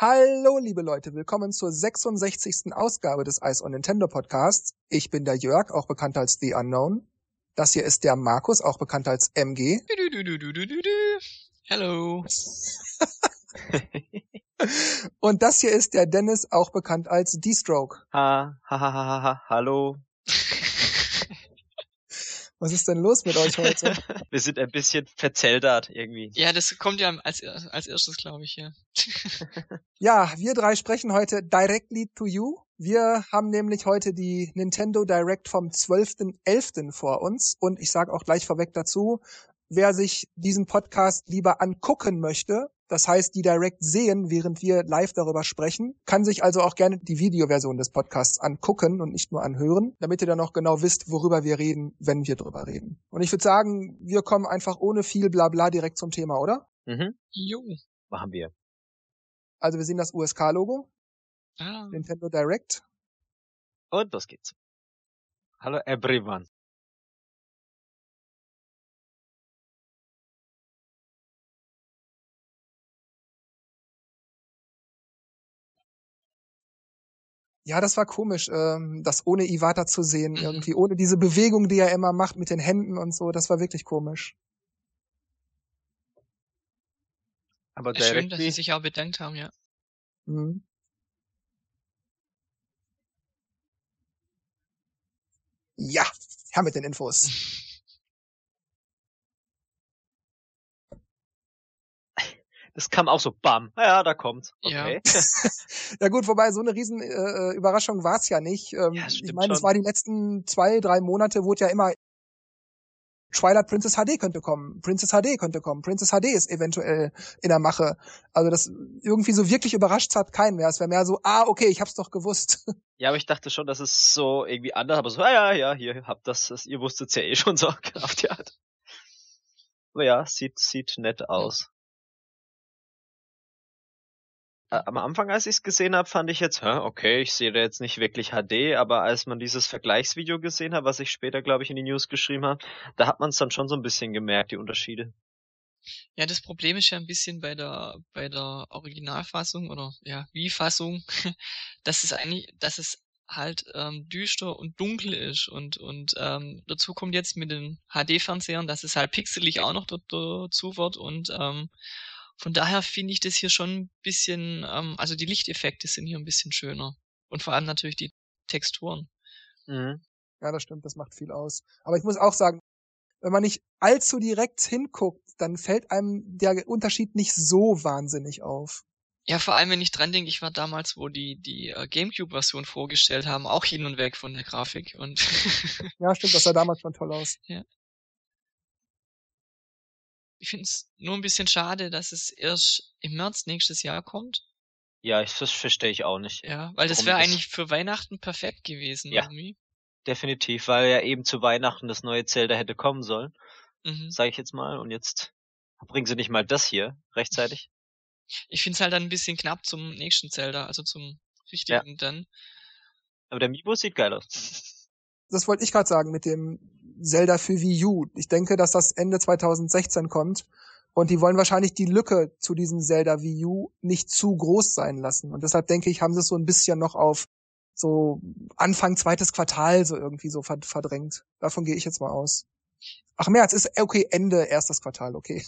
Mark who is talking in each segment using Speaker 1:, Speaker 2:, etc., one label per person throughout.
Speaker 1: Hallo, liebe Leute, willkommen zur 66. Ausgabe des Ice on Nintendo Podcasts. Ich bin der Jörg, auch bekannt als The Unknown. Das hier ist der Markus, auch bekannt als MG.
Speaker 2: Hello.
Speaker 1: Und das hier ist der Dennis, auch bekannt als D-Stroke.
Speaker 3: Ha, ha, ha, ha, ha, hallo.
Speaker 1: Was ist denn los mit euch heute?
Speaker 3: Wir sind ein bisschen verzeltert irgendwie.
Speaker 2: Ja, das kommt ja als, als erstes, glaube ich, ja.
Speaker 1: ja, wir drei sprechen heute directly to you. Wir haben nämlich heute die Nintendo Direct vom 12.11. vor uns und ich sage auch gleich vorweg dazu, wer sich diesen Podcast lieber angucken möchte, das heißt, die direkt sehen, während wir live darüber sprechen, kann sich also auch gerne die Videoversion des Podcasts angucken und nicht nur anhören, damit ihr dann auch genau wisst, worüber wir reden, wenn wir drüber reden. Und ich würde sagen, wir kommen einfach ohne viel Blabla direkt zum Thema, oder?
Speaker 3: Mhm.
Speaker 2: Jo.
Speaker 3: Machen wir.
Speaker 1: Also wir sehen das USK-Logo.
Speaker 2: Ah.
Speaker 1: Nintendo Direct.
Speaker 3: Und los geht's. Hallo everyone.
Speaker 1: Ja, das war komisch, ähm, das ohne Iwata zu sehen,
Speaker 2: Mhm.
Speaker 1: irgendwie ohne diese Bewegung, die er immer macht mit den Händen und so, das war wirklich komisch.
Speaker 3: Aber
Speaker 2: Schön, dass sie sich auch bedankt haben, ja.
Speaker 1: Mhm. Ja, her mit den Infos.
Speaker 3: das kam auch so bam. Ja, da kommt's.
Speaker 2: Ja.
Speaker 3: Okay.
Speaker 1: Ja gut, wobei so eine riesen äh, Überraschung war es ja nicht. Ähm,
Speaker 3: Ja,
Speaker 1: ich meine, es war die letzten zwei, drei Monate, wurde ja immer Twilight Princess HD könnte kommen, Princess HD könnte kommen, Princess HD ist eventuell in der Mache. Also das irgendwie so wirklich überrascht hat keinen mehr. Es wäre mehr so, ah, okay, ich hab's doch gewusst.
Speaker 3: Ja, aber ich dachte schon, dass es so irgendwie anders, aber so, ah, ja, ja, hier habt das, das ihr wusstet's ja eh schon so auf die Art. Aber ja, sieht, sieht nett aus. Ä- Am Anfang, als ich es gesehen habe, fand ich jetzt, hä, okay, ich sehe da jetzt nicht wirklich HD, aber als man dieses Vergleichsvideo gesehen hat, was ich später, glaube ich, in die News geschrieben habe, da hat man es dann schon so ein bisschen gemerkt, die Unterschiede.
Speaker 2: Ja, das Problem ist ja ein bisschen bei der, bei der Originalfassung oder, ja, Wie-Fassung, dass es eigentlich, dass es halt ähm, düster und dunkel ist und und ähm, dazu kommt jetzt mit den HD-Fernsehern, dass es halt pixelig auch noch dazu wird und ähm, von daher finde ich das hier schon ein bisschen, ähm, also die Lichteffekte sind hier ein bisschen schöner und vor allem natürlich die Texturen.
Speaker 3: Mhm.
Speaker 1: Ja, das stimmt, das macht viel aus. Aber ich muss auch sagen, wenn man nicht allzu direkt hinguckt, dann fällt einem der Unterschied nicht so wahnsinnig auf.
Speaker 2: Ja, vor allem wenn ich dran denke, ich war damals, wo die die äh, GameCube-Version vorgestellt haben, auch hin und weg von der Grafik und
Speaker 1: Ja, stimmt, das sah damals schon toll aus.
Speaker 2: ich finde es nur ein bisschen schade, dass es erst im März nächstes Jahr kommt.
Speaker 3: Ja, ich, das verstehe ich auch nicht.
Speaker 2: Ja, weil das wäre eigentlich für Weihnachten perfekt gewesen
Speaker 3: Ja.
Speaker 2: irgendwie.
Speaker 3: Definitiv, weil ja eben zu Weihnachten das neue Zelda hätte kommen sollen,
Speaker 2: Mhm.
Speaker 3: sage ich jetzt mal. Und jetzt bringen sie nicht mal das hier rechtzeitig.
Speaker 2: Ich finde es halt dann ein bisschen knapp zum nächsten Zelda, also zum richtigen dann.
Speaker 3: Aber der Miibo sieht geil aus.
Speaker 1: Das wollte ich gerade sagen mit dem Zelda für Wii U. Ich denke, dass das Ende 2016 kommt und die wollen wahrscheinlich die Lücke zu diesem Zelda Wii U nicht zu groß sein lassen. Und deshalb denke ich, haben sie es so ein bisschen noch auf so Anfang zweites Quartal so irgendwie so verd- verdrängt. Davon gehe ich jetzt mal aus. Ach, März ist okay, Ende erstes Quartal, okay.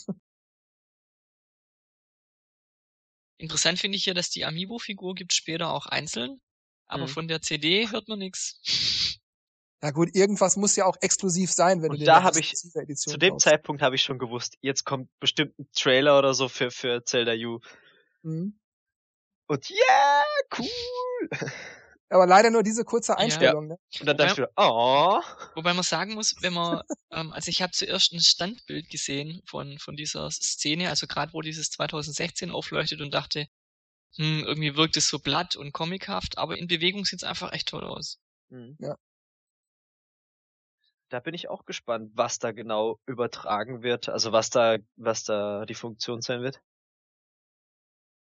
Speaker 2: Interessant finde ich hier, dass die Amiibo-Figur gibt später auch einzeln, aber
Speaker 3: Mhm.
Speaker 2: von der CD hört man nichts.
Speaker 1: Ja gut, irgendwas muss ja auch exklusiv sein, wenn
Speaker 3: Und
Speaker 1: du dir
Speaker 3: da
Speaker 1: eine
Speaker 3: hab ich-
Speaker 1: Edition
Speaker 3: Zu dem
Speaker 1: kaufst.
Speaker 3: Zeitpunkt habe ich schon gewusst, jetzt kommt bestimmt ein Trailer oder so für, für Zelda U.
Speaker 1: Mhm.
Speaker 3: Und yeah, cool.
Speaker 1: Aber leider nur diese kurze Einstellung. Ne?
Speaker 3: Und dann dachte ich wieder, oh.
Speaker 2: Wobei man sagen muss, wenn man, ähm, also ich habe zuerst ein Standbild gesehen von, von dieser Szene, also gerade wo dieses 2016 aufleuchtet und dachte, hm, irgendwie wirkt es so blatt und comichaft, aber in Bewegung sieht's einfach echt toll aus.
Speaker 3: Hm.
Speaker 1: Ja.
Speaker 3: Da bin ich auch gespannt, was da genau übertragen wird, also was da, was da die Funktion sein wird.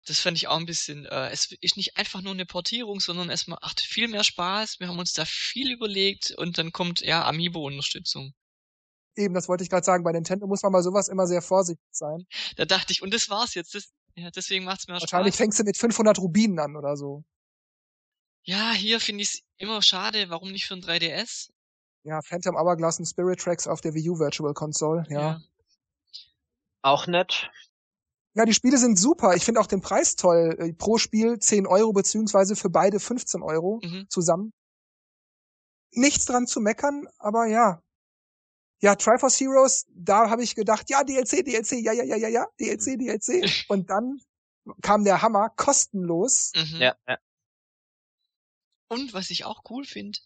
Speaker 2: Das fand ich auch ein bisschen, äh, es ist nicht einfach nur eine Portierung, sondern es macht viel mehr Spaß. Wir haben uns da viel überlegt und dann kommt ja Amiibo-Unterstützung.
Speaker 1: Eben, das wollte ich gerade sagen. Bei Nintendo muss man bei sowas immer sehr vorsichtig sein.
Speaker 2: Da dachte ich, und das war's jetzt. Das, Ja, deswegen macht's mir auch
Speaker 1: Wahrscheinlich
Speaker 2: Spaß.
Speaker 1: fängst du mit 500 Rubinen an oder so.
Speaker 2: Ja, hier finde ich's immer schade, warum nicht für ein 3DS?
Speaker 1: Ja, Phantom Hourglass und Spirit Tracks auf der Wii U Virtual Console, ja.
Speaker 3: Auch nett.
Speaker 1: Ja, die Spiele sind super. Ich finde auch den Preis toll. Äh, Pro Spiel 10 Euro, beziehungsweise für beide 15 Euro
Speaker 2: Mhm.
Speaker 1: zusammen. Nichts dran zu meckern, aber ja. Ja, Triforce Heroes, da habe ich gedacht, ja, DLC, DLC, ja, ja, ja, ja, ja, DLC, DLC. Und dann kam der Hammer, kostenlos.
Speaker 2: Mhm.
Speaker 3: Ja, ja.
Speaker 2: Und was ich auch cool finde,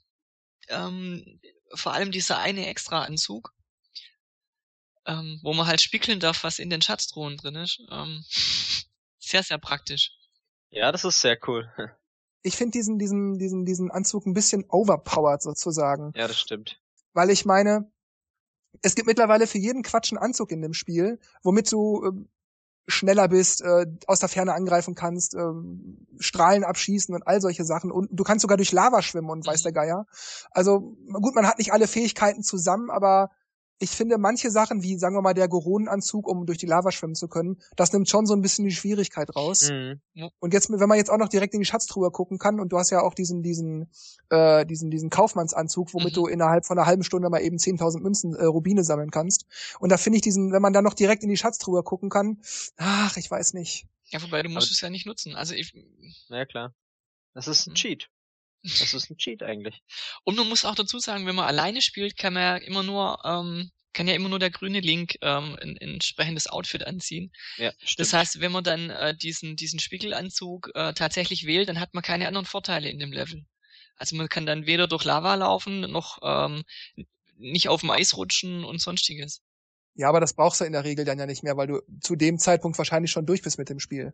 Speaker 2: ähm, vor allem dieser eine Extra-Anzug, ähm, wo man halt spiegeln darf, was in den Schatztruhen drin ist. Ähm, sehr, sehr praktisch.
Speaker 3: Ja, das ist sehr cool.
Speaker 1: Ich finde diesen, diesen, diesen, diesen Anzug ein bisschen overpowered sozusagen.
Speaker 3: Ja, das stimmt.
Speaker 1: Weil ich meine, es gibt mittlerweile für jeden Quatsch einen Anzug in dem Spiel, womit du äh, schneller bist, äh, aus der Ferne angreifen kannst, äh, Strahlen abschießen und all solche Sachen. Und du kannst sogar durch Lava schwimmen und weiß
Speaker 2: Mhm.
Speaker 1: der Geier. Also gut, man hat nicht alle Fähigkeiten zusammen, aber ich finde manche Sachen, wie sagen wir mal der Goronenanzug, um durch die Lava schwimmen zu können, das nimmt schon so ein bisschen die Schwierigkeit raus.
Speaker 3: Mhm.
Speaker 1: Und jetzt, wenn man jetzt auch noch direkt in die Schatztruhe gucken kann, und du hast ja auch diesen, diesen, äh, diesen, diesen Kaufmannsanzug, womit
Speaker 2: Mhm.
Speaker 1: du innerhalb von einer halben Stunde mal eben 10.000 Münzen, äh, Rubine sammeln kannst. Und da finde ich diesen, wenn man dann noch direkt in die Schatztruhe gucken kann, ach, ich weiß nicht.
Speaker 2: Ja, wobei du musst
Speaker 3: Aber-
Speaker 2: es ja nicht nutzen. Also ich,
Speaker 3: Ja, klar. Das ist ein
Speaker 2: Mhm.
Speaker 3: Cheat. Das ist ein Cheat eigentlich.
Speaker 2: und man muss auch dazu sagen, wenn man alleine spielt, kann man ja immer nur, ähm, kann ja immer nur der grüne Link ähm, ein, ein entsprechendes Outfit anziehen.
Speaker 3: Ja, stimmt.
Speaker 2: Das heißt, wenn man dann äh, diesen, diesen Spiegelanzug äh, tatsächlich wählt, dann hat man keine anderen Vorteile in dem Level. Also man kann dann weder durch Lava laufen, noch ähm, nicht auf dem Eis rutschen und sonstiges.
Speaker 1: Ja, aber das brauchst du in der Regel dann ja nicht mehr, weil du zu dem Zeitpunkt wahrscheinlich schon durch bist mit dem Spiel.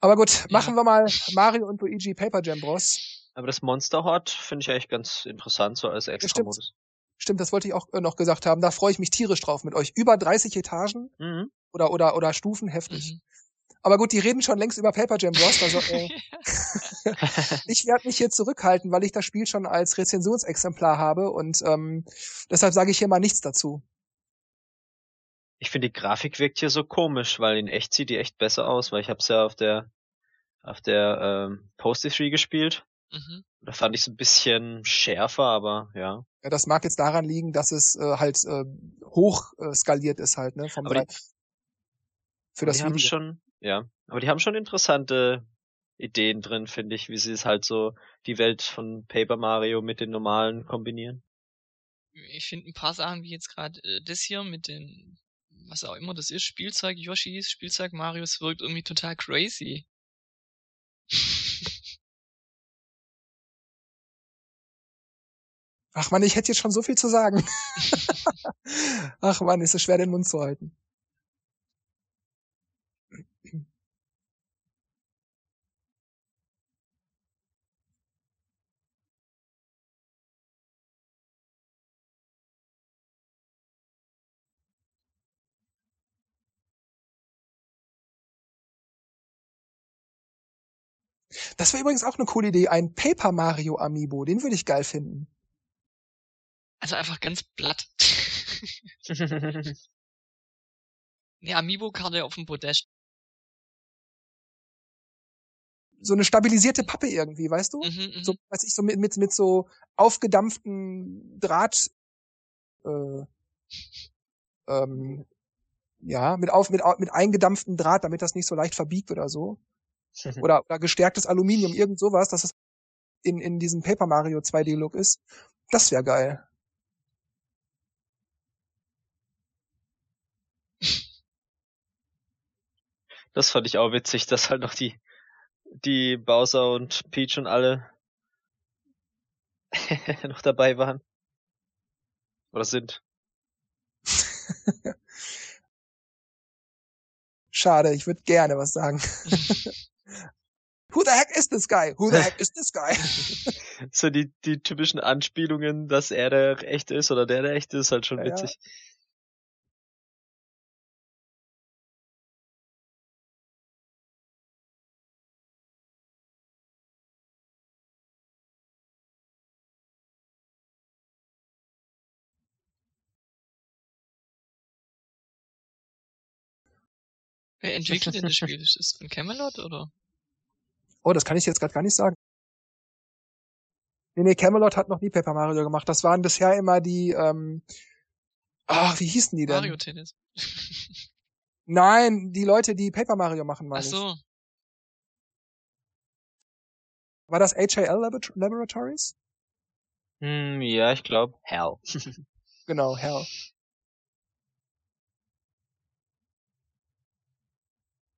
Speaker 1: Aber gut, machen wir mal Mario und Luigi Paper Jam Bros.
Speaker 3: Aber das Monster Hot finde ich eigentlich ganz interessant, so als Extra-Modus.
Speaker 1: Stimmt, das wollte ich auch äh, noch gesagt haben. Da freue ich mich tierisch drauf mit euch. Über 30 Etagen
Speaker 3: Mhm.
Speaker 1: oder, oder, oder Stufen, heftig.
Speaker 2: Mhm.
Speaker 1: Aber gut, die reden schon längst über Paper Jam Bros. Also, äh, ich werde mich hier zurückhalten, weil ich das Spiel schon als Rezensionsexemplar habe und ähm, deshalb sage ich hier mal nichts dazu.
Speaker 3: Ich finde, die Grafik wirkt hier so komisch, weil in echt sieht die echt besser aus, weil ich habe es ja auf der auf der ähm, Posty 3 gespielt.
Speaker 2: Mhm.
Speaker 3: Da fand ich es ein bisschen schärfer, aber ja.
Speaker 1: Ja, das mag jetzt daran liegen, dass es äh, halt äh, hoch äh, skaliert ist halt, ne? Vom
Speaker 3: Aber die-
Speaker 1: drei- für das
Speaker 3: die haben
Speaker 1: Video.
Speaker 3: schon, ja, aber die haben schon interessante Ideen drin, finde ich, wie sie es halt so die Welt von Paper Mario mit den normalen kombinieren.
Speaker 2: Ich finde ein paar Sachen, wie jetzt gerade äh, das hier mit den, was auch immer das ist, Spielzeug Yoshis, Spielzeug Marios, wirkt irgendwie total crazy.
Speaker 1: Ach man, ich hätte jetzt schon so viel zu sagen. Ach man, ist es schwer, den Mund zu halten. Das wäre übrigens auch eine coole Idee, ein Paper Mario Amiibo, den würde ich geil finden.
Speaker 2: Also einfach ganz platt. Eine Amiibo-Karte auf dem Podest.
Speaker 1: So eine stabilisierte Pappe irgendwie, weißt du?
Speaker 2: Mhm, mhm.
Speaker 1: So, weiß ich, so mit, mit, mit so aufgedampften Draht, äh, ähm, ja, mit auf, mit, mit eingedampften Draht, damit das nicht so leicht verbiegt oder so. Oder, oder gestärktes Aluminium, irgend sowas, dass es in, in diesem Paper Mario 2D Look ist. Das wäre geil.
Speaker 3: Das fand ich auch witzig, dass halt noch die, die Bowser und Peach und alle noch dabei waren. Oder sind.
Speaker 1: Schade, ich würde gerne was sagen. Who the heck is this guy? Who the heck is this guy?
Speaker 3: So die, die typischen Anspielungen, dass er der echte ist oder der der echte ist, halt schon
Speaker 1: Ja, ja.
Speaker 2: Wer entwickelt denn das Spiel? Ist das von Camelot oder?
Speaker 1: Oh, das kann ich jetzt gerade gar nicht sagen. Nee, nee, Camelot hat noch nie Paper Mario gemacht. Das waren bisher immer die, ähm, ach, wie hießen die denn?
Speaker 2: Mario Tennis.
Speaker 1: Nein, die Leute, die Paper Mario machen,
Speaker 2: Ach
Speaker 1: meine ich.
Speaker 2: so.
Speaker 1: War das HAL Labor- Laboratories?
Speaker 3: Hm, ja, ich glaube. Hell.
Speaker 1: Genau, Hell.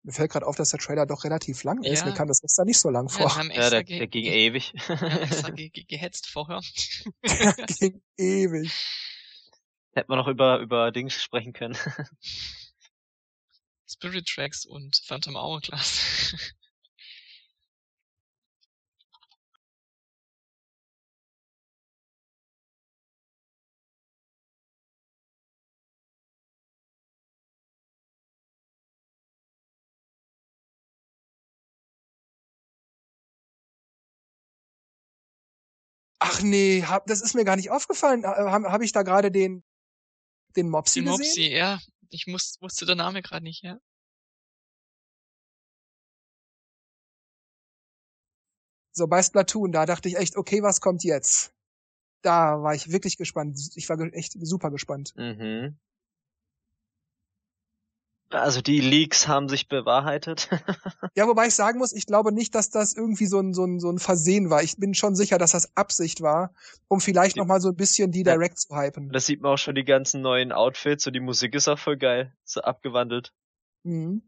Speaker 1: Mir fällt gerade auf, dass der Trailer doch relativ lang ist.
Speaker 2: Ja.
Speaker 1: Mir kam das gestern nicht so lang
Speaker 2: Ja,
Speaker 1: vor.
Speaker 3: Ja,
Speaker 2: extra,
Speaker 3: der, der ging ewig.
Speaker 2: wir haben extra ge ge gehetzt vorher.
Speaker 1: Ging ewig.
Speaker 3: Hätten wir noch über, über Dings sprechen können.
Speaker 2: Spirit Tracks und Phantom Hourglass.
Speaker 1: Ach nee, hab, das ist mir gar nicht aufgefallen. Habe hab ich da gerade den, den Mopsi
Speaker 2: Die
Speaker 1: gesehen?
Speaker 2: Mopsi, ja. Ich muss, wusste der Name gerade nicht, ja.
Speaker 1: So bei Splatoon, da dachte ich echt, okay, was kommt jetzt? Da war ich wirklich gespannt. Ich war echt super gespannt.
Speaker 3: mhm. Also die Leaks haben sich bewahrheitet.
Speaker 1: Ja, wobei ich sagen muss, ich glaube nicht, dass das irgendwie so ein, so ein, so ein Versehen war. Ich bin schon sicher, dass das Absicht war, um vielleicht
Speaker 3: Die-
Speaker 1: noch mal so ein bisschen die
Speaker 3: Ja.
Speaker 1: Direct zu hypen.
Speaker 3: das sieht man auch schon die ganzen neuen Outfits und die Musik ist auch voll geil. So abgewandelt.
Speaker 1: Mhm.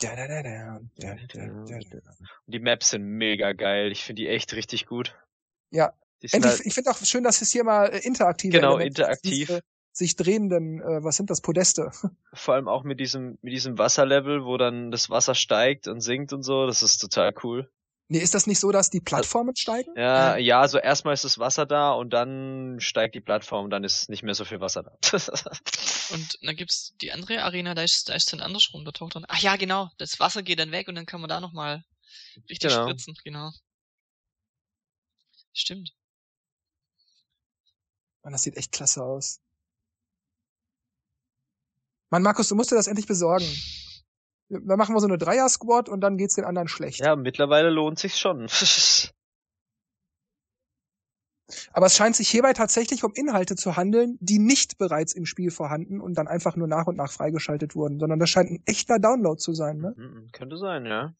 Speaker 1: Da, da, da, da, da, da, da, da.
Speaker 3: Und die Maps sind mega geil. Ich finde die echt richtig gut.
Speaker 1: Ja. Endlich,
Speaker 3: halt,
Speaker 1: ich finde auch schön, dass es hier mal äh, interaktive
Speaker 3: Genau,
Speaker 1: Elemente
Speaker 3: interaktiv.
Speaker 1: Diese, sich drehenden, äh, was sind das, Podeste?
Speaker 3: vor allem auch mit diesem, mit diesem Wasserlevel, wo dann das Wasser steigt und sinkt und so. Das ist total cool.
Speaker 1: Nee, ist das nicht so, dass die Plattformen steigen?
Speaker 3: Ja, ja, so erstmal ist das Wasser da und dann steigt die Plattform, dann ist nicht mehr so viel Wasser da.
Speaker 2: Und dann gibt's die andere Arena, da ist, da ist dann andersrum, da taucht dann, ach ja, genau, das Wasser geht dann weg und dann kann man da nochmal richtig
Speaker 3: Genau.
Speaker 2: spritzen, genau. Stimmt.
Speaker 1: Mann, das sieht echt klasse aus. Mann, Markus, du musst dir das endlich besorgen. Dann machen wir so eine Dreier-Squad und dann geht's den anderen schlecht.
Speaker 3: ja, mittlerweile lohnt sich's schon.
Speaker 1: Aber es scheint sich hierbei tatsächlich um Inhalte zu handeln, die nicht bereits im Spiel vorhanden und dann einfach nur nach und nach freigeschaltet wurden, sondern das scheint ein echter Download zu sein, ne?
Speaker 3: Mhm, Könnte sein, ja.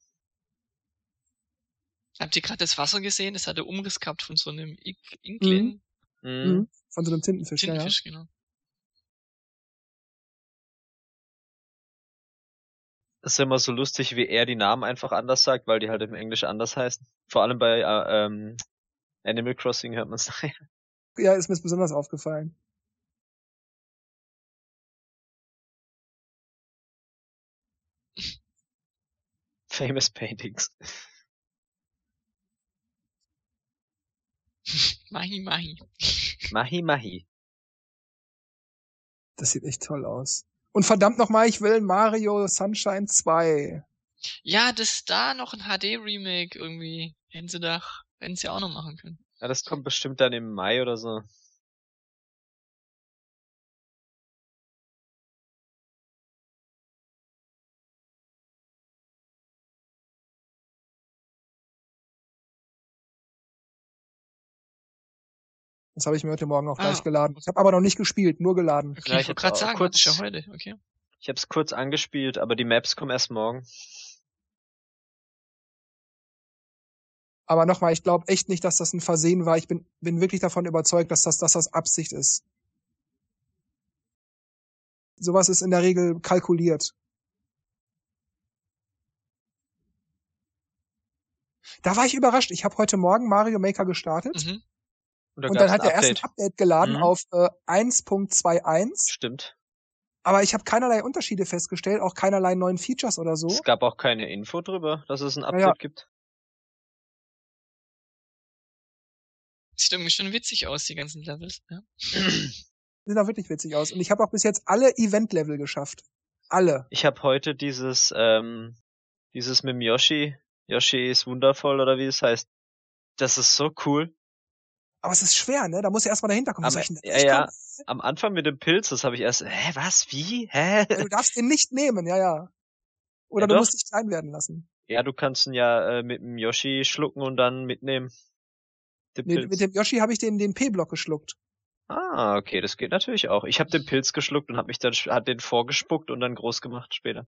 Speaker 2: Habt ihr gerade das Wasser gesehen? Das hat Umriss gehabt von so einem Ik- Inkling.
Speaker 3: Mhm.
Speaker 1: Mhm. Von so einem Tintenfisch, ja, ja.
Speaker 2: Tintenfisch, genau.
Speaker 3: Ist immer so lustig, wie er die Namen einfach anders sagt, weil die halt im Englisch anders heißen. Vor allem bei äh, ähm, Animal Crossing hört man es nachher.
Speaker 1: Ja, ist mir besonders aufgefallen.
Speaker 3: Famous Paintings.
Speaker 2: Mahi Mahi.
Speaker 3: Mahi Mahi.
Speaker 1: Das sieht echt toll aus. Und verdammt nochmal, ich will Mario Sunshine 2.
Speaker 2: Ja, dass da noch ein HD-Remake irgendwie, hätten sie doch, hätten sie auch noch machen können.
Speaker 3: Ja, das kommt bestimmt dann im Mai oder so.
Speaker 1: Das habe ich mir heute Morgen auch gleich
Speaker 2: Ah.
Speaker 1: geladen. Ich habe aber noch nicht gespielt, nur geladen.
Speaker 2: Okay, ich wollte
Speaker 3: hab's
Speaker 2: gerade sagen,
Speaker 3: kurz-
Speaker 2: ja heute, okay.
Speaker 3: Ich habe es kurz angespielt, aber die Maps kommen erst morgen.
Speaker 1: Aber nochmal, ich glaube echt nicht, dass das ein Versehen war. Ich bin, bin wirklich davon überzeugt, dass das, dass das Absicht ist. Sowas ist in der Regel kalkuliert. Da war ich überrascht. Ich habe heute Morgen Mario Maker gestartet
Speaker 2: Mhm.
Speaker 3: Und, da
Speaker 1: und dann hat er erst ein Update geladen
Speaker 3: Mhm.
Speaker 1: auf äh, 1.21,
Speaker 3: Stimmt.
Speaker 1: aber ich habe keinerlei Unterschiede festgestellt, auch keinerlei neuen Features oder so.
Speaker 3: Es gab auch keine Info drüber, dass es ein Update
Speaker 1: ja.
Speaker 3: gibt.
Speaker 2: Sieht irgendwie schon witzig aus, die ganzen Levels, ja.
Speaker 1: Sieht auch wirklich witzig aus. Und ich habe auch bis jetzt alle Event-Level geschafft. Alle.
Speaker 3: Ich habe heute dieses, ähm, dieses mit dem Yoshi, Yoshi ist wundervoll oder wie es heißt. Das ist so cool.
Speaker 1: Aber es ist schwer, ne? Da muss ja erstmal dahinter kommen.
Speaker 3: Am,
Speaker 1: ich denn
Speaker 3: ja, ja, am Anfang mit dem Pilz, das habe ich erst, hä, was, wie, hä?
Speaker 1: Ja, Du darfst den nicht nehmen, ja, ja. Oder
Speaker 3: Ja,
Speaker 1: du
Speaker 3: doch.
Speaker 1: musst dich klein werden lassen.
Speaker 3: Ja, du kannst ihn ja äh, mit dem Yoshi schlucken und dann mitnehmen.
Speaker 1: Nee, mit dem Yoshi habe ich den, den P-Block geschluckt.
Speaker 3: ah, okay, das geht natürlich auch. Ich habe den Pilz geschluckt und habe mich dann hat den vorgespuckt und dann groß gemacht später.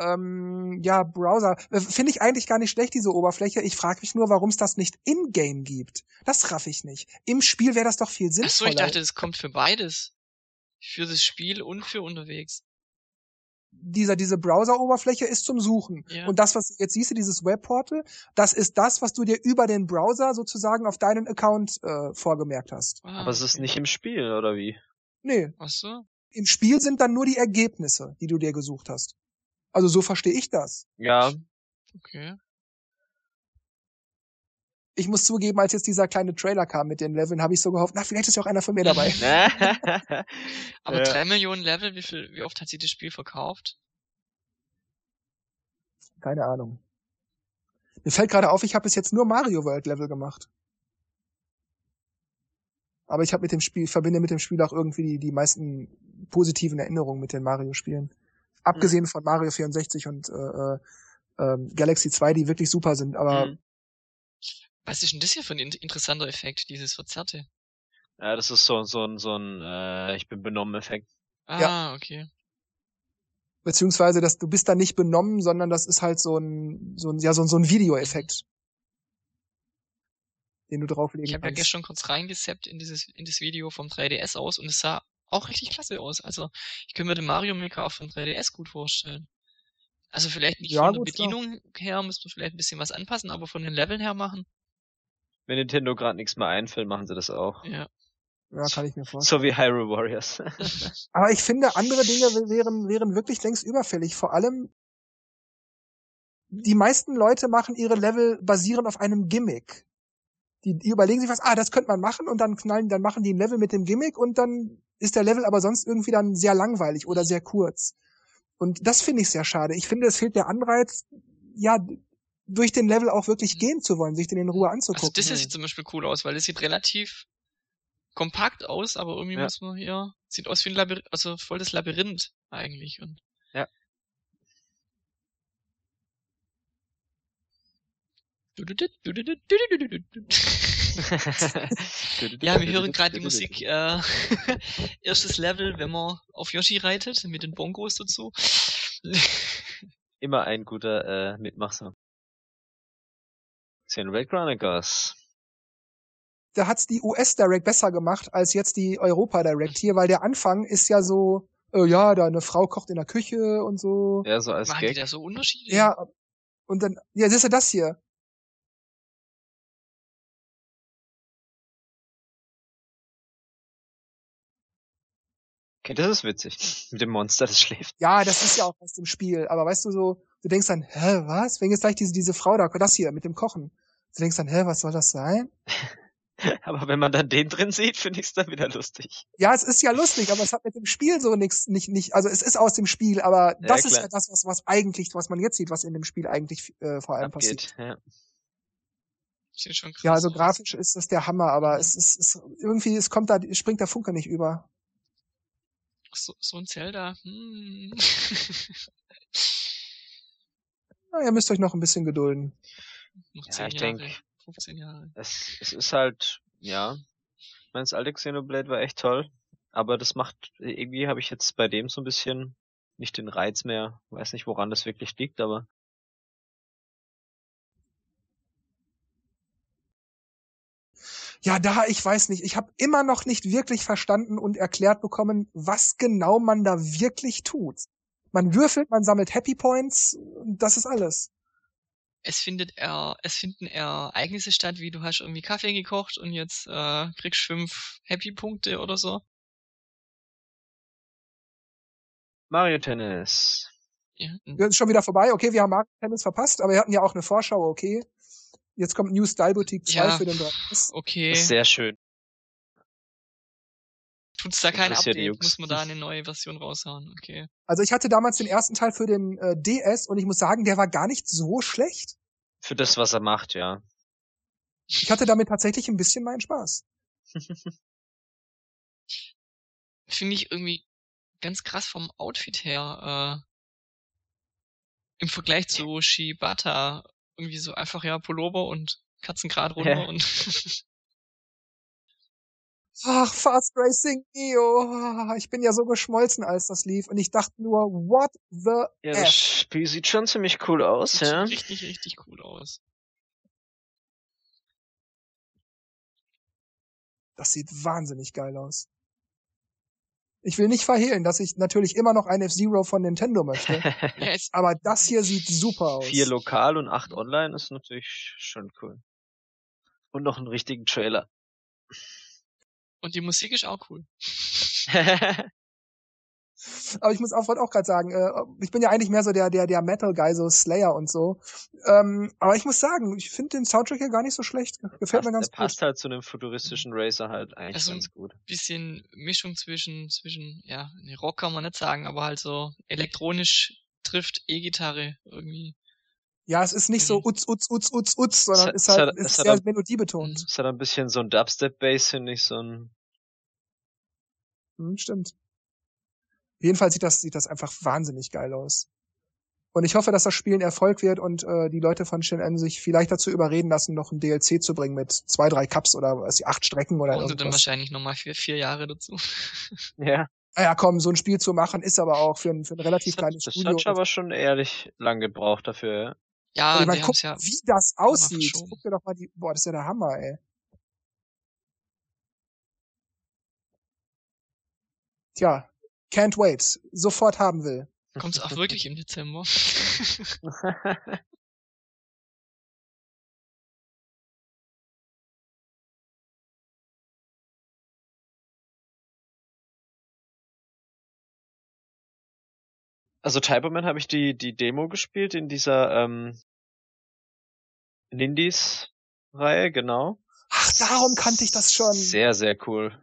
Speaker 1: Ähm, ja, Browser. Äh, Finde ich eigentlich gar nicht schlecht, diese Oberfläche. Ich frage mich nur, warum es das nicht in-game gibt. Das raff ich nicht. Im Spiel wäre das doch viel
Speaker 2: Ach
Speaker 1: sinnvoller.
Speaker 2: so, ich dachte, das kommt für beides. Für das Spiel und für unterwegs.
Speaker 1: dieser, diese Browser-Oberfläche ist zum Suchen.
Speaker 2: Ja.
Speaker 1: Und das, was du jetzt siehst, du, dieses Webportal, das ist das, was du dir über den Browser sozusagen auf deinen Account äh, vorgemerkt hast.
Speaker 2: Ah,
Speaker 3: Aber es ist
Speaker 2: okay.
Speaker 3: nicht im Spiel, oder wie?
Speaker 1: Nee,
Speaker 2: Ach so.
Speaker 1: im Spiel sind dann nur die Ergebnisse, die du dir gesucht hast. Also so verstehe ich das.
Speaker 3: Ja,
Speaker 2: Okay.
Speaker 1: Ich muss zugeben, als jetzt dieser kleine Trailer kam mit den Leveln, habe ich so gehofft, na, vielleicht ist ja auch einer von mir dabei.
Speaker 2: Aber
Speaker 3: Ja.
Speaker 2: drei Millionen Level, wie viel, wie oft hat sie das Spiel verkauft?
Speaker 1: Keine Ahnung. Mir fällt gerade auf, ich habe bis jetzt nur Mario World Level gemacht. Aber ich habe mit dem Spiel, verbinde mit dem Spiel auch irgendwie die, die meisten positiven Erinnerungen mit den Mario-Spielen. Abgesehen von Mario 64 und äh, äh, ähm, Galaxy 2, die wirklich super sind. Aber
Speaker 3: Mhm.
Speaker 2: Was ist denn das hier für ein in- interessanter Effekt, dieses Verzerrte?
Speaker 3: ja, das ist so, so ein, so ein, äh, ich bin benommen Effekt.
Speaker 2: Ah,
Speaker 1: Ja.
Speaker 2: okay.
Speaker 1: beziehungsweise, dass du bist da nicht benommen, sondern das ist halt so ein, so ein, ja, so ein, so ein Videoeffekt, den du drauflegen
Speaker 2: Ich habe ja
Speaker 1: kannst.
Speaker 2: gestern kurz reingesappt in dieses, in das Video vom 3DS aus und es sah auch richtig klasse aus. Also ich könnte mir den Mario Maker auch vom 3DS gut vorstellen. Also vielleicht nicht
Speaker 1: Ja,
Speaker 2: von der
Speaker 1: gut, klar.
Speaker 2: Bedienung her, müsste man vielleicht ein bisschen was anpassen, aber von den Leveln her machen.
Speaker 3: Wenn Nintendo gerade nichts mehr einfällt, machen sie das auch.
Speaker 2: Ja.
Speaker 1: ja, kann ich mir vorstellen.
Speaker 3: So wie Hyrule Warriors.
Speaker 1: Aber ich finde, andere Dinge wären, wären wirklich längst überfällig. Vor allem, die meisten Leute machen ihre Level basierend auf einem Gimmick. Die, die überlegen sich was, ah, das könnte man machen und dann knallen, dann machen die ein Level mit dem Gimmick und dann ist der Level aber sonst irgendwie dann sehr langweilig oder sehr kurz. Und das finde ich sehr schade. Ich finde, es fehlt der Anreiz, ja, durch den Level auch wirklich gehen zu wollen, sich den in Ruhe
Speaker 2: Also
Speaker 1: anzugucken.
Speaker 2: das sieht zum Beispiel cool aus, weil es sieht relativ kompakt aus, aber irgendwie
Speaker 3: Ja.
Speaker 2: muss man hier, sieht aus wie ein Labyrinth, also voll das Labyrinth eigentlich und.
Speaker 3: Ja.
Speaker 2: Ja, wir hören gerade die Musik. Äh, erstes Level, wenn man auf Yoshi reitet, mit den Bongos dazu.
Speaker 3: Immer ein guter äh, Mitmachsam. Xenoblade Chronicles.
Speaker 1: da hat's die US Direct besser gemacht als jetzt die Europa Direct hier, weil der Anfang ist ja so, äh, ja, da eine Frau kocht in der Küche und so.
Speaker 3: Ja, so als
Speaker 2: Machen die
Speaker 3: Gag.
Speaker 2: da so Unterschiede?
Speaker 1: Ja, und dann, ja, siehst du das hier?
Speaker 3: Okay, das ist witzig. Mit dem Monster, das schläft.
Speaker 1: Ja, das ist ja auch aus dem Spiel. Aber weißt du so, du denkst dann, hä, was? Wenn jetzt gleich diese, diese Frau da, das hier, mit dem Kochen. Du denkst dann, hä, was soll das sein?
Speaker 3: Aber wenn man dann den drin sieht, finde ich es dann wieder lustig.
Speaker 1: Ja, es ist ja lustig, aber es hat mit dem Spiel so nichts, nicht, nicht, also es ist aus dem Spiel, aber
Speaker 3: Ja,
Speaker 1: das ist
Speaker 3: klar.
Speaker 1: ja das, was, was eigentlich, was man jetzt sieht, was in dem Spiel eigentlich äh, vor allem passiert.
Speaker 3: Abgeht. Ja.
Speaker 2: Schon krass
Speaker 1: Ja, also grafisch ist das der Hammer, aber es ist, es, irgendwie, es kommt da, springt der Funke nicht über.
Speaker 2: So, so ein Zelda. Hm.
Speaker 1: Na, ihr müsst euch noch ein bisschen gedulden.
Speaker 2: Noch
Speaker 3: Ja,
Speaker 2: 10
Speaker 3: ich
Speaker 2: Jahre,
Speaker 3: denk-
Speaker 2: 15 Jahre.
Speaker 3: Es, es ist halt, ja. Ich meine, das alte Xenoblade war echt toll. Aber das macht, irgendwie habe ich jetzt bei dem so ein bisschen nicht den Reiz mehr. Weiß nicht, woran das wirklich liegt, aber
Speaker 1: Ja, da, ich weiß nicht. Ich habe immer noch nicht wirklich verstanden und erklärt bekommen, was genau man da wirklich tut. Man würfelt, man sammelt Happy Points und das ist alles.
Speaker 2: Es findet er, es finden Ereignisse statt, wie du hast irgendwie Kaffee gekocht und jetzt äh, kriegst fünf Happy-Punkte oder so.
Speaker 3: Mario Tennis.
Speaker 2: Ja,
Speaker 1: Wir sind schon wieder vorbei. Okay, wir haben Mario Tennis verpasst, aber wir hatten ja auch eine Vorschau, okay. Jetzt kommt New Style Boutique 2
Speaker 2: Ja.
Speaker 1: für den 3DS.
Speaker 2: okay.
Speaker 3: Ist sehr schön.
Speaker 2: Tut's da kein Update? Muss man da eine neue Version raushauen? Okay.
Speaker 1: Also ich hatte damals den ersten Teil für den äh, DS und ich muss sagen, der war gar nicht so schlecht.
Speaker 3: Für das, was er macht, ja.
Speaker 1: Ich hatte damit tatsächlich ein bisschen meinen Spaß.
Speaker 2: Finde ich irgendwie ganz krass vom Outfit her. Äh, Im Vergleich zu Shibata. Irgendwie so einfach ja Pullover und Katzengrad runter
Speaker 3: Ja.
Speaker 2: und
Speaker 1: Ach, Fast Racing Neo. Ich bin ja so geschmolzen, als das lief. Und ich dachte nur, what the
Speaker 3: Ja,
Speaker 1: F?
Speaker 3: das Spiel sieht schon ziemlich cool aus,
Speaker 2: sieht
Speaker 3: ja.
Speaker 2: richtig, richtig cool aus.
Speaker 1: Das sieht wahnsinnig geil aus. Ich will nicht verhehlen, dass ich natürlich immer noch ein F-Zero von Nintendo möchte. Aber das hier sieht super aus.
Speaker 3: Vier lokal und acht online ist natürlich schon cool. Und noch einen richtigen Trailer.
Speaker 2: und die Musik ist auch cool.
Speaker 1: Aber ich muss auch, wollte auch gerade sagen, äh, ich bin ja eigentlich mehr so der, der, der Metal-Guy, so Slayer und so. Ähm, aber ich muss sagen, ich finde den Soundtrack hier gar nicht so schlecht. Gefällt mir
Speaker 3: passt,
Speaker 1: ganz
Speaker 3: der passt halt zu einem futuristischen Racer halt eigentlich
Speaker 2: Also-
Speaker 3: ganz gut.
Speaker 2: Bisschen Mischung zwischen, zwischen, ja, ne, Rock kann man nicht sagen, aber halt so elektronisch trifft E-Gitarre irgendwie.
Speaker 1: Ja, es ist nicht so utz, utz, utz, utz, utz, sondern
Speaker 3: Es
Speaker 1: ist
Speaker 3: hat-
Speaker 1: halt,
Speaker 3: es
Speaker 1: ist
Speaker 3: hat
Speaker 1: sehr
Speaker 3: auch-
Speaker 1: melodiebetont.
Speaker 3: Ist halt ein bisschen so ein Dubstep-Bass, finde ich, so ein
Speaker 1: Hm, stimmt. Jedenfalls sieht das, sieht das einfach wahnsinnig geil aus. Und ich hoffe, dass das Spiel ein Erfolg wird und äh, die Leute von Shin sich vielleicht dazu überreden lassen, noch ein DLC zu bringen mit zwei, drei Cups oder was, acht Strecken oder
Speaker 2: Und dann wahrscheinlich nochmal vier, vier Jahre dazu.
Speaker 3: Ja,
Speaker 1: Naja, komm, so ein Spiel zu machen ist aber auch für ein, für ein relativ
Speaker 3: das hat,
Speaker 1: kleines
Speaker 3: das
Speaker 1: Studio.
Speaker 3: hat aber schon ehrlich lang gebraucht dafür, ja.
Speaker 2: Ja,
Speaker 1: Und ich meine, guck,
Speaker 2: ja.
Speaker 1: wie das aussieht. Guck dir doch mal die, boah, das ist ja der Hammer, ey. Tja, can't wait. Sofort haben will.
Speaker 2: Kommt's auch wirklich im Dezember.
Speaker 3: Also Typoman habe ich die, die Demo gespielt in dieser ähm, Nindies-Reihe, genau.
Speaker 1: Ach, darum kannte ich das schon.
Speaker 3: Sehr, sehr cool.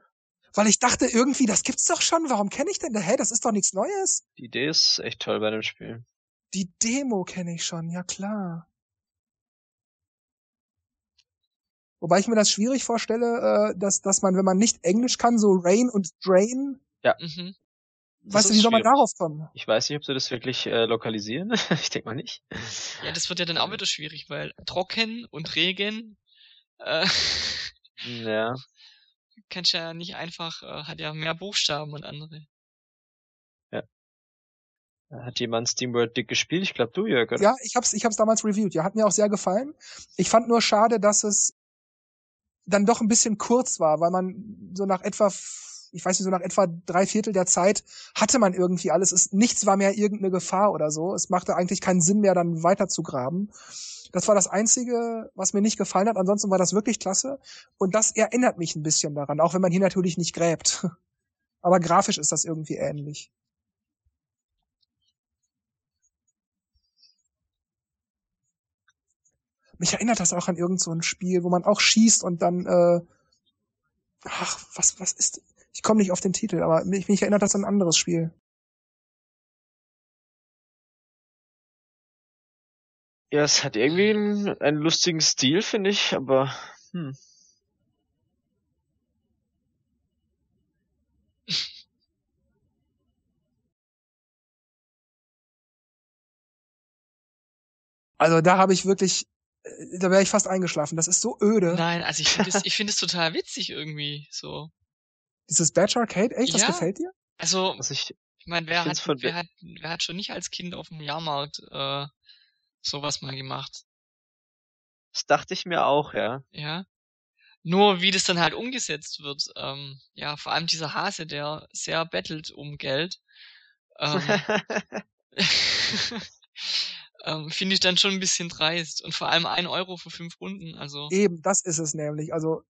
Speaker 1: Weil ich dachte irgendwie, das gibt's doch schon. Warum kenne ich denn da? Hä, das ist doch nichts Neues.
Speaker 3: Die Idee ist echt toll bei dem Spiel.
Speaker 1: Die Demo kenne ich schon, ja klar. Wobei ich mir das schwierig vorstelle, äh, dass, dass man, wenn man nicht Englisch kann, so Rain und Drain,
Speaker 2: mhm.
Speaker 1: weißt du, wie soll man darauf kommen?
Speaker 3: Ich weiß nicht, ob sie das wirklich äh, lokalisieren. ich denke mal nicht.
Speaker 2: Ja, das wird ja dann auch wieder schwierig, weil trocken und Regen äh,
Speaker 3: Ja.
Speaker 2: Kannst ja nicht einfach, äh, hat ja mehr Buchstaben und andere.
Speaker 3: Hat jemand SteamWorld Dick gespielt? Ich glaube du, Jörg, oder?
Speaker 1: Ja, ich hab's, ich hab's damals reviewed. Ja, hat mir auch sehr gefallen. Ich fand nur schade, dass es dann doch ein bisschen kurz war, weil man so nach etwa, ich weiß nicht, so nach etwa drei Viertel der Zeit hatte man irgendwie alles. Es, nichts war mehr irgendeine Gefahr oder so. Es machte eigentlich keinen Sinn mehr, dann weiter zu graben. Das war das Einzige, was mir nicht gefallen hat. Ansonsten war das wirklich klasse. Und das erinnert mich ein bisschen daran, auch wenn man hier natürlich nicht gräbt. Aber grafisch ist das irgendwie ähnlich. Mich erinnert das auch an irgend so ein Spiel, wo man auch schießt und dann, äh, ach, was, was ist, ich komme nicht auf den Titel, aber mich, mich erinnert das an ein anderes Spiel.
Speaker 3: Ja, es hat irgendwie einen, einen lustigen Stil, finde ich, aber hm.
Speaker 1: Also da habe ich wirklich, äh, da wäre ich fast eingeschlafen. Das ist so öde.
Speaker 2: Nein, also ich finde es, ich finde es total witzig irgendwie, so.
Speaker 1: Dieses Batch Arcade, echt, das
Speaker 2: Ja.
Speaker 1: gefällt dir?
Speaker 2: Also,
Speaker 3: was ich,
Speaker 2: ich meine, wer hat, wer hat, wer hat schon nicht als Kind auf dem Jahrmarkt, äh, sowas mal gemacht?
Speaker 3: das dachte ich mir auch, ja.
Speaker 2: Ja. Nur wie das dann halt umgesetzt wird, ähm, ja, vor allem dieser Hase, der sehr bettelt um Geld, ähm, ähm, finde ich dann schon ein bisschen dreist. Und vor allem ein Euro für fünf Runden, also.
Speaker 1: Eben, das ist es nämlich. Also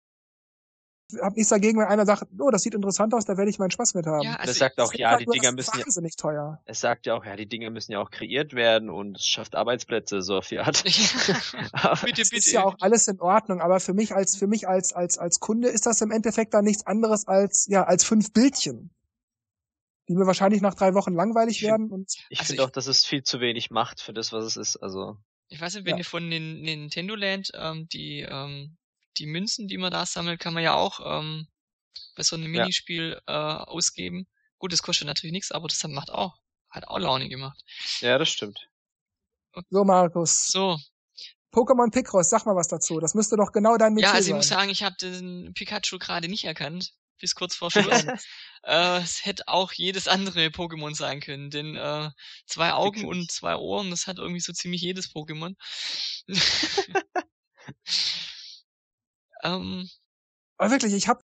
Speaker 1: hab nichts dagegen, wenn einer sagt, oh, das sieht interessant aus, da werde ich meinen Spaß mit haben.
Speaker 2: Ja, also
Speaker 3: sagt auch,
Speaker 1: Es
Speaker 3: ja,
Speaker 1: halt
Speaker 3: die Dinger
Speaker 1: das
Speaker 3: müssen ja,
Speaker 1: teuer.
Speaker 3: es sagt ja auch, ja, die Dinger müssen ja auch kreiert werden und es schafft Arbeitsplätze, so Art. Aber
Speaker 2: bitte,
Speaker 1: Das
Speaker 2: bitte.
Speaker 1: ist ja auch alles in Ordnung, aber für mich als für mich als als als Kunde ist das im Endeffekt dann nichts anderes als ja als fünf Bildchen, die mir wahrscheinlich nach drei Wochen langweilig
Speaker 3: Ich
Speaker 1: werden und
Speaker 3: ich
Speaker 2: Also
Speaker 3: finde auch, dass es viel zu wenig macht für das, was es ist. Also,
Speaker 2: Ich weiß nicht, wenn
Speaker 1: Ja.
Speaker 2: ihr von den Nintendo Land ähm, die ähm, die Münzen, die man da sammelt, kann man ja auch ähm, bei so einem
Speaker 3: Ja.
Speaker 2: Minispiel äh, ausgeben. Gut, das kostet natürlich nichts, aber das macht auch hat auch Laune gemacht.
Speaker 3: ja, das stimmt.
Speaker 1: so Markus.
Speaker 2: So,
Speaker 1: Pokémon Picross, sag mal was dazu. Das müsste doch genau dein Metier
Speaker 2: ja, also ich
Speaker 1: sein.
Speaker 2: muss sagen, ich habe den Pikachu gerade nicht erkannt, bis kurz vor Schluss. äh, es hätte auch jedes andere Pokémon sein können, denn äh, zwei Augen
Speaker 3: Wirklich?
Speaker 2: und zwei Ohren, das hat irgendwie so ziemlich jedes Pokémon. ähm,
Speaker 1: Aber wirklich, ich habe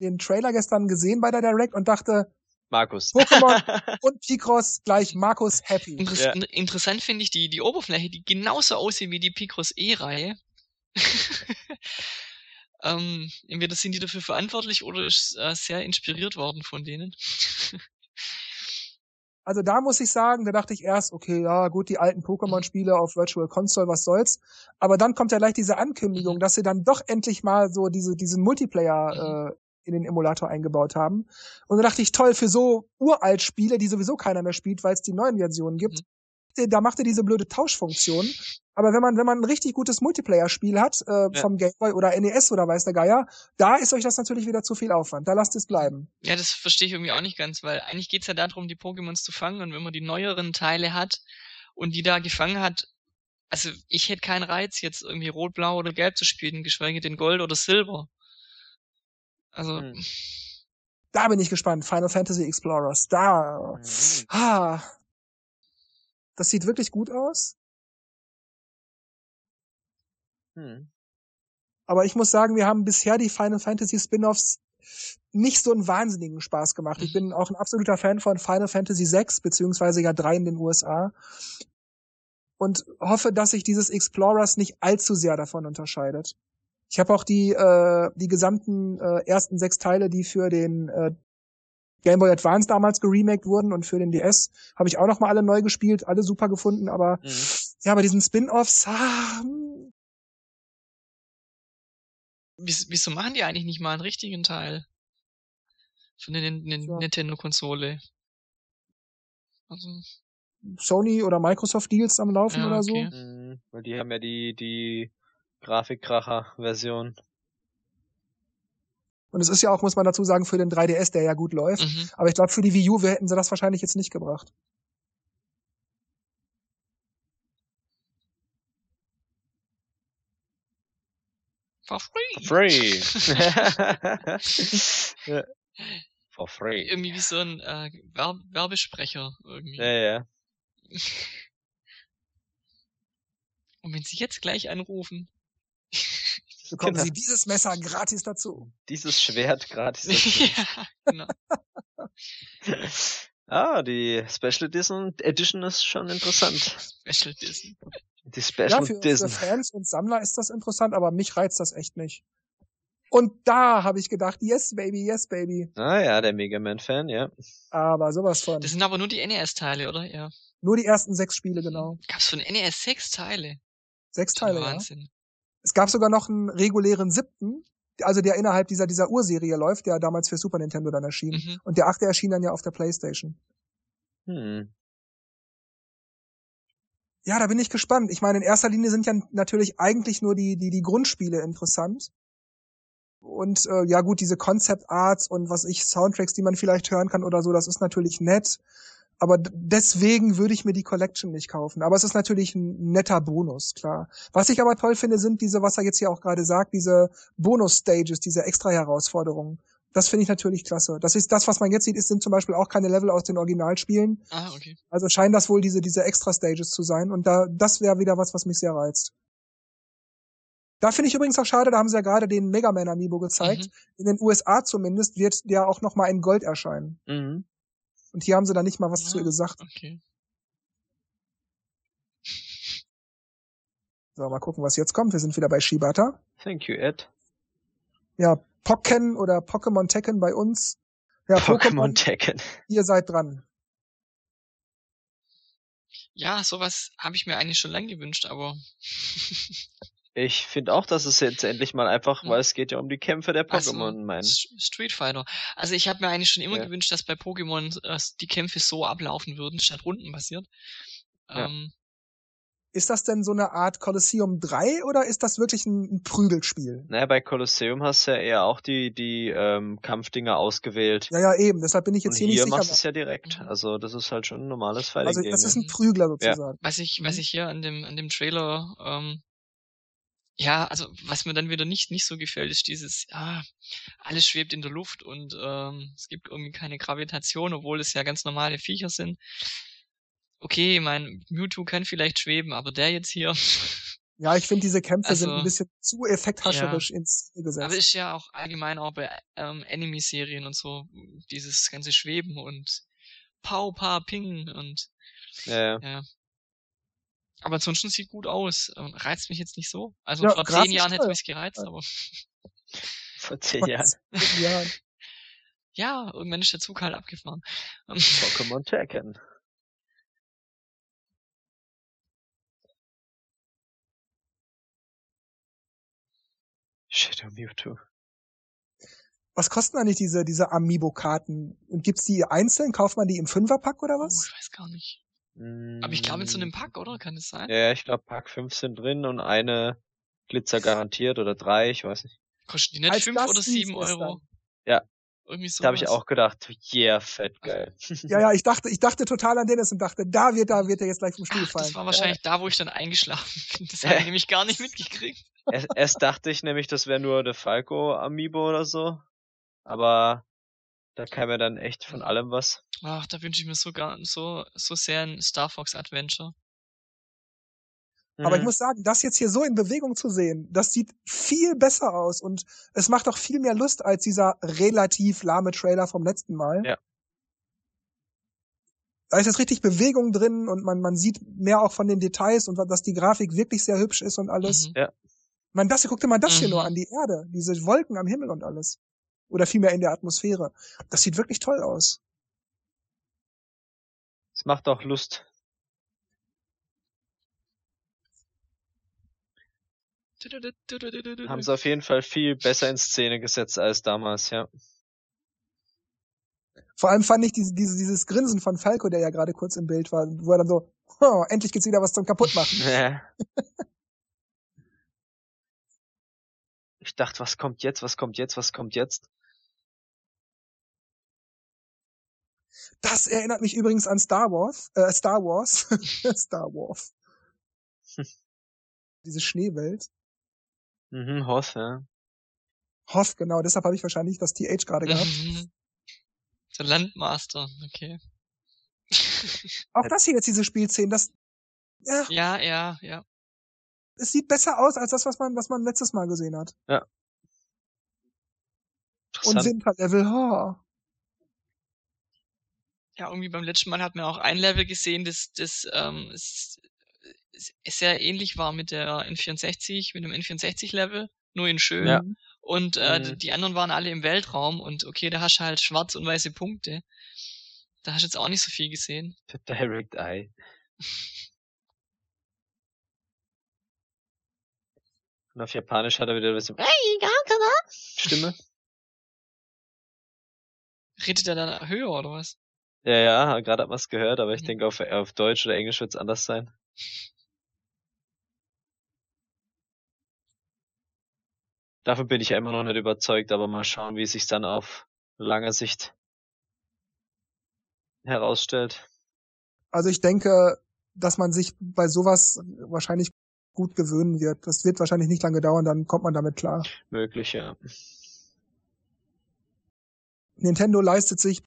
Speaker 1: den Trailer gestern gesehen bei der Direct und dachte,
Speaker 3: Markus.
Speaker 1: Pokémon und Picross gleich Markus happy.
Speaker 2: Interess
Speaker 3: Ja.
Speaker 2: in- Interessant finde ich die, die Oberfläche, die genauso aussieht wie die Picross E-Reihe. ähm, entweder sind die dafür verantwortlich oder ist äh, sehr inspiriert worden von denen.
Speaker 1: Also da muss ich sagen, da dachte ich erst, okay, ja gut, die alten Pokémon-Spiele auf Virtual Console, was soll's. Aber dann kommt ja gleich diese Ankündigung, dass sie dann doch endlich mal so diese, diesen Multiplayer äh, in den Emulator eingebaut haben. Und da dachte ich, toll, für so uralt Spiele, die sowieso keiner mehr spielt, weil es die neuen Versionen gibt, da macht er diese blöde Tauschfunktion. Aber wenn man, wenn man ein richtig gutes Multiplayer-Spiel hat, äh, vom Game Boy oder NES oder weiß der Geier, da ist euch das natürlich wieder zu viel Aufwand. Da lasst es bleiben.
Speaker 2: Ja, das verstehe ich irgendwie auch nicht ganz, weil eigentlich geht's ja darum, die Pokémons zu fangen und wenn man die neueren Teile hat und die da gefangen hat, also ich hätte keinen Reiz, jetzt irgendwie Rot, Blau oder Gelb zu spielen, geschweige denn Gold oder Silber. Also,
Speaker 3: Hm.
Speaker 1: Da bin ich gespannt. Final Fantasy Explorers. Da.
Speaker 3: Mhm.
Speaker 1: Ah. Das sieht wirklich gut aus.
Speaker 3: Hm.
Speaker 1: Aber ich muss sagen, wir haben bisher die Final Fantasy Spin-offs nicht so einen wahnsinnigen Spaß gemacht. Ich bin auch ein absoluter Fan von Final Fantasy VI, beziehungsweise ja drei in den USA. Und hoffe, dass sich dieses Explorers nicht allzu sehr davon unterscheidet. Ich habe auch die, äh, die gesamten äh, ersten sechs Teile, die für den äh, Game Boy Advance damals geremaked wurden und für den DS, habe ich auch noch mal alle neu gespielt, alle super gefunden, aber
Speaker 3: Mhm.
Speaker 1: ja, bei diesen Spin-offs, ah, hm,
Speaker 2: wieso, wieso machen die eigentlich nicht mal einen richtigen Teil von der Nin- Nin-
Speaker 1: Ja.
Speaker 2: Nintendo-Konsole? Also,
Speaker 1: Sony oder Microsoft Deals am Laufen
Speaker 2: Ja,
Speaker 1: oder
Speaker 2: okay.
Speaker 1: so.
Speaker 3: Mhm. Weil die haben ja die, die Grafikkracher-Version.
Speaker 1: Und es ist ja auch, muss man dazu sagen, für den 3DS, der ja gut läuft.
Speaker 2: mhm.
Speaker 1: Aber ich glaube, für die Wii U hätten sie das wahrscheinlich jetzt nicht gebracht.
Speaker 2: For free.
Speaker 3: Free. ja. For free.
Speaker 2: Irgendwie wie so ein äh, Werb Werbesprecher irgendwie.
Speaker 3: Ja, ja.
Speaker 2: Und wenn sie jetzt gleich anrufen.
Speaker 1: Bekommen
Speaker 3: Genau.
Speaker 1: sie dieses Messer gratis dazu.
Speaker 3: Dieses Schwert gratis. dazu.
Speaker 2: ja, genau.
Speaker 3: ah, die Special Edition, Edition ist schon interessant.
Speaker 2: Special Edition.
Speaker 3: Die
Speaker 1: Ja,
Speaker 3: Special
Speaker 1: für, für
Speaker 3: Edition.
Speaker 1: Fans und Sammler ist das interessant, aber mich reizt das echt nicht. Und da habe ich gedacht, yes, baby, yes, baby.
Speaker 3: Ah ja, der Mega Man-Fan, ja.
Speaker 1: Aber sowas von.
Speaker 2: Das sind aber nur die NES-Teile, oder? Ja.
Speaker 1: Nur die ersten sechs Spiele, genau.
Speaker 2: Gab's von NES sechs Teile?
Speaker 1: Sechs Teile, ja.
Speaker 2: Wahnsinn.
Speaker 1: Es gab sogar noch einen regulären siebten, also der innerhalb dieser, dieser Urserie läuft, der damals für Super Nintendo dann erschien.
Speaker 2: Mhm.
Speaker 1: Und der achte erschien dann ja auf der Playstation.
Speaker 3: Hm.
Speaker 1: Ja, da bin ich gespannt. Ich meine, in erster Linie sind ja natürlich eigentlich nur die, die, die Grundspiele interessant. Und äh, ja gut, diese Concept Arts und was ich, Soundtracks, die man vielleicht hören kann oder so, das ist natürlich nett. Aber deswegen würde ich mir die Collection nicht kaufen. Aber es ist natürlich ein netter Bonus, klar. Was ich aber toll finde, sind diese, was er jetzt hier auch gerade sagt, diese Bonus-Stages, diese Extra-Herausforderungen. Das finde ich natürlich klasse. Das ist das, was man jetzt sieht, ist, sind zum Beispiel auch keine Level aus den Originalspielen.
Speaker 2: Ah, okay.
Speaker 1: Also scheinen das wohl diese, diese Extra-Stages zu sein. Und da, das wäre wieder was, was mich sehr reizt. Da finde ich übrigens auch schade, da haben sie ja gerade den Mega Man Amiibo gezeigt.
Speaker 2: Mhm.
Speaker 1: In den USA zumindest wird der auch noch mal in Gold erscheinen.
Speaker 3: Mhm.
Speaker 1: Und hier haben sie da nicht mal was zu
Speaker 2: Ah.
Speaker 1: gesagt.
Speaker 2: Okay.
Speaker 1: So, mal gucken, was jetzt kommt. Wir sind wieder bei Shibata.
Speaker 3: Thank you, Ed.
Speaker 1: Ja, Pokken oder Pokémon Tekken bei uns. Ja,
Speaker 3: Pokémon Tekken.
Speaker 1: Ihr seid dran.
Speaker 2: Ja, sowas habe ich mir eigentlich schon lange gewünscht, aber
Speaker 3: Ich finde auch, dass es jetzt endlich mal einfach,
Speaker 2: Ja.
Speaker 3: weil es geht ja um die Kämpfe der
Speaker 2: Also,
Speaker 3: Pokémon, mein.
Speaker 2: Street Fighter. Also ich habe mir eigentlich schon immer
Speaker 3: Ja.
Speaker 2: gewünscht, dass bei Pokémon äh, die Kämpfe so ablaufen würden, statt rundenbasiert.
Speaker 3: Ja.
Speaker 2: Ähm,
Speaker 1: Ist das denn so eine Art Colosseum 3 oder ist das wirklich ein, ein Prügelspiel?
Speaker 3: Naja, bei Colosseum hast du ja eher auch die, die ähm, Kampfdinger ausgewählt.
Speaker 1: Ja, ja, eben. Deshalb bin ich jetzt
Speaker 3: Und
Speaker 1: hier
Speaker 3: hier
Speaker 1: nicht sicher.
Speaker 3: machst du es ja direkt.
Speaker 2: Mhm.
Speaker 3: Also das ist halt schon ein normales Fighting
Speaker 1: Also
Speaker 3: Game.
Speaker 1: das ist
Speaker 3: ja.
Speaker 1: ein Prügler sozusagen.
Speaker 2: was ich, was
Speaker 1: Mhm.
Speaker 2: ich hier an dem, an dem Trailer, ähm, ja, also was mir dann wieder nicht, nicht so gefällt, ist dieses, ah, alles schwebt in der Luft und ähm, es gibt irgendwie keine Gravitation, obwohl es ja ganz normale Viecher sind. Okay, mein Mewtwo kann vielleicht schweben, aber der jetzt hier,
Speaker 1: Ja, ich finde, diese Kämpfe sind
Speaker 2: Also,
Speaker 1: ein bisschen zu effekthascherisch ins Ziel gesetzt.
Speaker 2: aber ist ja auch allgemein auch bei ähm, Anime-Serien und so, dieses ganze Schweben und Pau, Pa, Ping und
Speaker 3: Ja, ja.
Speaker 2: Ja. Aber ansonsten sieht gut aus. Ähm, Reizt mich jetzt nicht so. Also
Speaker 1: Ja,
Speaker 2: vor zehn Jahren hätte mich's gereizt, aber
Speaker 3: Vor zehn Jahren.
Speaker 1: ja,
Speaker 2: ja, irgendwann ist der Zug halt abgefahren. Ähm,
Speaker 3: Pokémon Tekken. Shadow Mewtwo.
Speaker 1: was kosten eigentlich diese, diese Amiibo-Karten? Und gibt's die einzeln? Kauft man die im Fünferpack oder
Speaker 2: oh,
Speaker 1: was?
Speaker 2: ich weiß gar nicht. Aber ich glaube in so einem Pack, oder? Kann das sein?
Speaker 3: Ja, ich glaube Pack 5 sind drin und eine Glitzer garantiert oder drei, ich weiß nicht.
Speaker 2: Kosten die nicht
Speaker 1: Als
Speaker 2: fünf
Speaker 1: das
Speaker 2: oder
Speaker 1: hieß
Speaker 2: sieben
Speaker 1: es
Speaker 2: Euro?
Speaker 3: Ja.
Speaker 2: Irgendwie so.
Speaker 3: Da habe ich auch gedacht, yeah, fett geil.
Speaker 1: Ja, ja, ich dachte, ich dachte total an Dennis und dachte, da wird, da wird er jetzt gleich vom Stuhl
Speaker 2: Ach,
Speaker 1: fallen.
Speaker 2: das war wahrscheinlich da, wo ich dann eingeschlafen bin. Das habe ich nämlich gar nicht mitgekriegt.
Speaker 3: erst, erst dachte ich nämlich, das wäre nur der Falco Amiibo oder so. Aber da kam ja dann echt von allem was.
Speaker 2: Ach, da wünsche ich mir so, gar, so, so sehr ein Star Fox Adventure.
Speaker 1: Aber ich
Speaker 3: Mhm.
Speaker 1: muss sagen, das jetzt hier so in Bewegung zu sehen, das sieht viel besser aus und es macht auch viel mehr Lust als dieser relativ lahme Trailer vom letzten Mal.
Speaker 3: Ja.
Speaker 1: Da ist jetzt richtig Bewegung drin und man, man sieht mehr auch von den Details und dass die Grafik wirklich sehr hübsch ist und alles.
Speaker 2: Mhm.
Speaker 3: Ja.
Speaker 1: Man, das hier, guck dir mal das hier
Speaker 2: Mhm.
Speaker 1: nur an, die Erde, diese Wolken am Himmel und alles. Oder vielmehr in der Atmosphäre. Das sieht wirklich toll aus.
Speaker 3: Es macht auch Lust. Haben sie auf jeden Fall viel besser in Szene gesetzt als damals, ja.
Speaker 1: Vor allem fand ich diese, diese, dieses Grinsen von Falco, der ja gerade kurz im Bild war, wo er dann so, oh, endlich gibt's wieder was zum Kaputtmachen.
Speaker 3: ich dachte, was kommt jetzt, was kommt jetzt, was kommt jetzt?
Speaker 1: Das erinnert mich übrigens an Star Wars, äh, Star Wars, Star Wars. Diese Schneewelt.
Speaker 3: Mhm, Hoth, ja.
Speaker 1: Hoff, genau, deshalb habe ich wahrscheinlich das TH gerade gehabt.
Speaker 2: Der Landmaster, okay.
Speaker 1: Auch das hier jetzt, diese Spielszenen, das, ja,
Speaker 2: ja, ja, ja.
Speaker 1: es sieht besser aus als das, was man, was man letztes Mal gesehen hat. Und
Speaker 3: Interessant.
Speaker 1: Winterlevel, oh.
Speaker 2: Ja, irgendwie beim letzten Mal hat man auch ein Level gesehen, das, das ähm, es sehr ähnlich war mit der N64, mit dem N64-Level, nur in schön.
Speaker 3: Ja.
Speaker 2: Und äh,
Speaker 3: Mhm.
Speaker 2: die anderen waren alle im Weltraum und okay, da hast du halt schwarz und weiße Punkte. Da hast du jetzt auch nicht so viel gesehen.
Speaker 3: Der Direct Eye. Und auf Japanisch hat er wieder so Stimme.
Speaker 2: Redet er dann höher oder was?
Speaker 3: Ja, ja, gerade hat man es gehört, aber ich denke auf, auf Deutsch oder Englisch wird es anders sein. Davon bin ich ja immer noch nicht überzeugt, aber mal schauen, wie es sich dann auf lange Sicht herausstellt.
Speaker 1: Also ich denke, dass man sich bei sowas wahrscheinlich gut gewöhnen wird. Das wird wahrscheinlich nicht lange dauern, dann kommt man damit klar.
Speaker 3: Möglich, ja.
Speaker 1: Nintendo leistet sich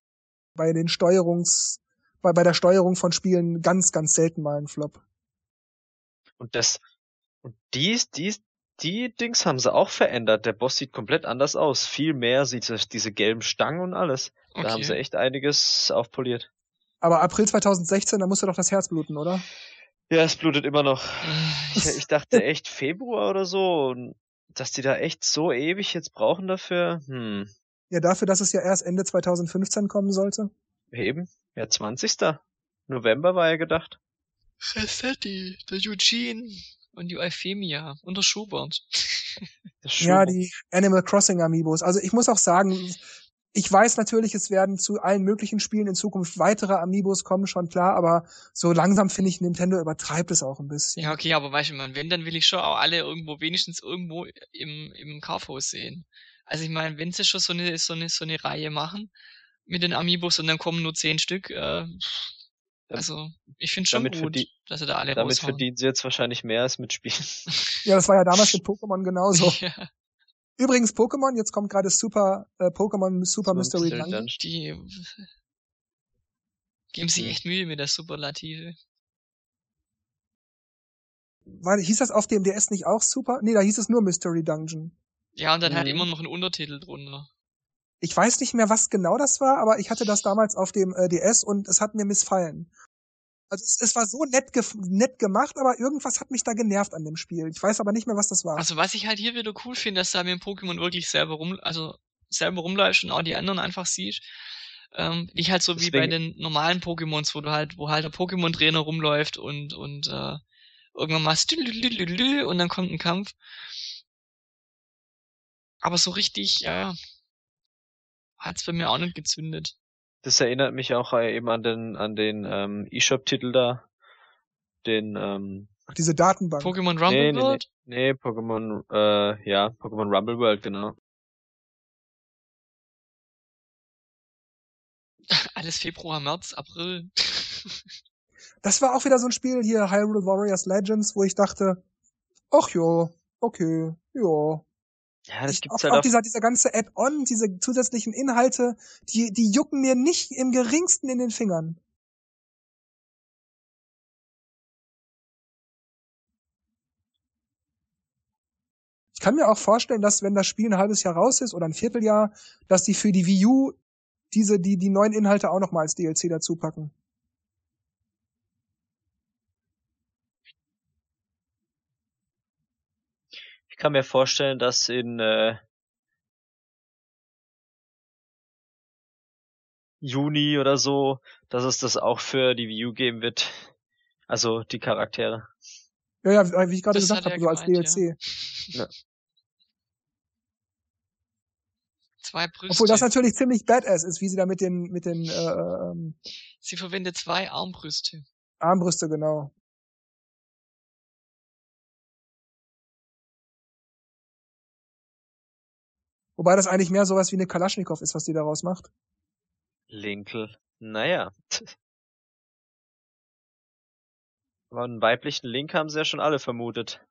Speaker 1: bei den Steuerungs, bei, bei der Steuerung von Spielen ganz, ganz selten mal einen Flop.
Speaker 3: Und das, und dies, dies, die Dings haben sie auch verändert. Der Boss sieht komplett anders aus. Viel mehr sieht es, diese gelben Stangen und alles. Da haben sie
Speaker 2: Okay.
Speaker 3: echt einiges aufpoliert.
Speaker 1: Aber April 2016, da musste doch das Herz bluten, oder?
Speaker 3: Ja, es blutet immer noch. Ich, ich dachte echt Februar oder so. Und dass die da echt so ewig jetzt brauchen dafür, hm.
Speaker 1: Ja, dafür, dass es ja erst Ende 2015 kommen sollte.
Speaker 3: Eben. Ja, 20. November war ja gedacht.
Speaker 2: Rossetti, der Eugene und die Euphemia und der Schubert.
Speaker 1: ja, die Animal Crossing Amiibos. Also ich muss auch sagen, ich weiß natürlich, es werden zu allen möglichen Spielen in Zukunft weitere Amiibos kommen, schon klar, aber so langsam finde ich, Nintendo übertreibt es auch ein bisschen.
Speaker 2: Ja, okay, aber weißt du, man, wenn, dann will ich schon auch alle irgendwo, wenigstens irgendwo im, im Kaufhaus sehen. Also ich meine, wenn sie schon so eine, so eine, so eine Reihe machen mit den Amiibos und dann kommen nur zehn Stück, äh, also ich finde schon gut, dass sie da alle
Speaker 3: Damit raushauen. verdienen sie jetzt wahrscheinlich mehr als mit Spielen.
Speaker 1: ja, das war ja damals mit Pokémon genauso. ja. Übrigens Pokémon, jetzt kommt gerade Super äh, Pokémon Super so Mystery Dungeon.
Speaker 2: Die geben sich echt Mühe mit der Superlative.
Speaker 1: War, hieß das auf dem DS nicht auch Super? Nee, da hieß es nur Mystery Dungeon.
Speaker 2: Ja, und dann mhm. hat immer noch ein Untertitel drunter.
Speaker 1: Ich weiß nicht mehr, was genau das war, aber ich hatte das damals auf dem äh, DS und es hat mir missfallen. Also es, es war so nett, ge nett gemacht, aber irgendwas hat mich da genervt an dem Spiel. Ich weiß aber nicht mehr, was das war.
Speaker 2: Also was ich halt hier wieder cool finde, dass da mir im Pokémon wirklich selber rum, also selber rumläuft und auch die anderen einfach sieht. Ähm, nicht halt so Deswegen. wie bei den normalen Pokémons, wo du halt, wo halt der Pokémon-Trainer rumläuft und, und äh, irgendwann machst und dann kommt ein Kampf. Aber so richtig, ja, hat's bei mir auch nicht gezündet.
Speaker 3: Das erinnert mich auch äh, eben an den an den ähm, eShop-Titel da, den ähm,
Speaker 1: Ach, diese Datenbank.
Speaker 2: Pokémon Rumble
Speaker 3: nee,
Speaker 2: World?
Speaker 3: Nee, nee, nee Pokémon, äh, ja, Pokémon Rumble World, genau.
Speaker 2: Alles Februar, März, April.
Speaker 1: das war auch wieder so ein Spiel hier, Hyrule Warriors Legends, wo ich dachte, ach jo, okay, ja,
Speaker 3: ja, das gibt's
Speaker 1: auch, halt auch dieser, dieser ganze Add-on, diese zusätzlichen Inhalte, die, die jucken mir nicht im geringsten in den Fingern. Ich kann mir auch vorstellen, dass wenn das Spiel ein halbes Jahr raus ist oder ein Vierteljahr, dass die für die Wii U diese, die, die neuen Inhalte auch nochmal als DLC dazu packen.
Speaker 3: Ich kann mir vorstellen, dass in äh, Juni oder so, dass es das auch für die Wii U geben wird. Also die Charaktere.
Speaker 1: Ja, ja, wie ich gerade gesagt habe, so als DLC. Ja. ja.
Speaker 2: Zwei Brüste.
Speaker 1: Obwohl das natürlich ziemlich badass ist, wie sie da mit den mit den. Äh, ähm,
Speaker 2: sie verwendet zwei Armbrüste.
Speaker 1: Armbrüste, genau. Wobei das eigentlich mehr sowas wie eine Kalaschnikow ist, was die daraus macht.
Speaker 3: Linkel. Naja. Aber einen weiblichen Link haben sie ja schon alle vermutet.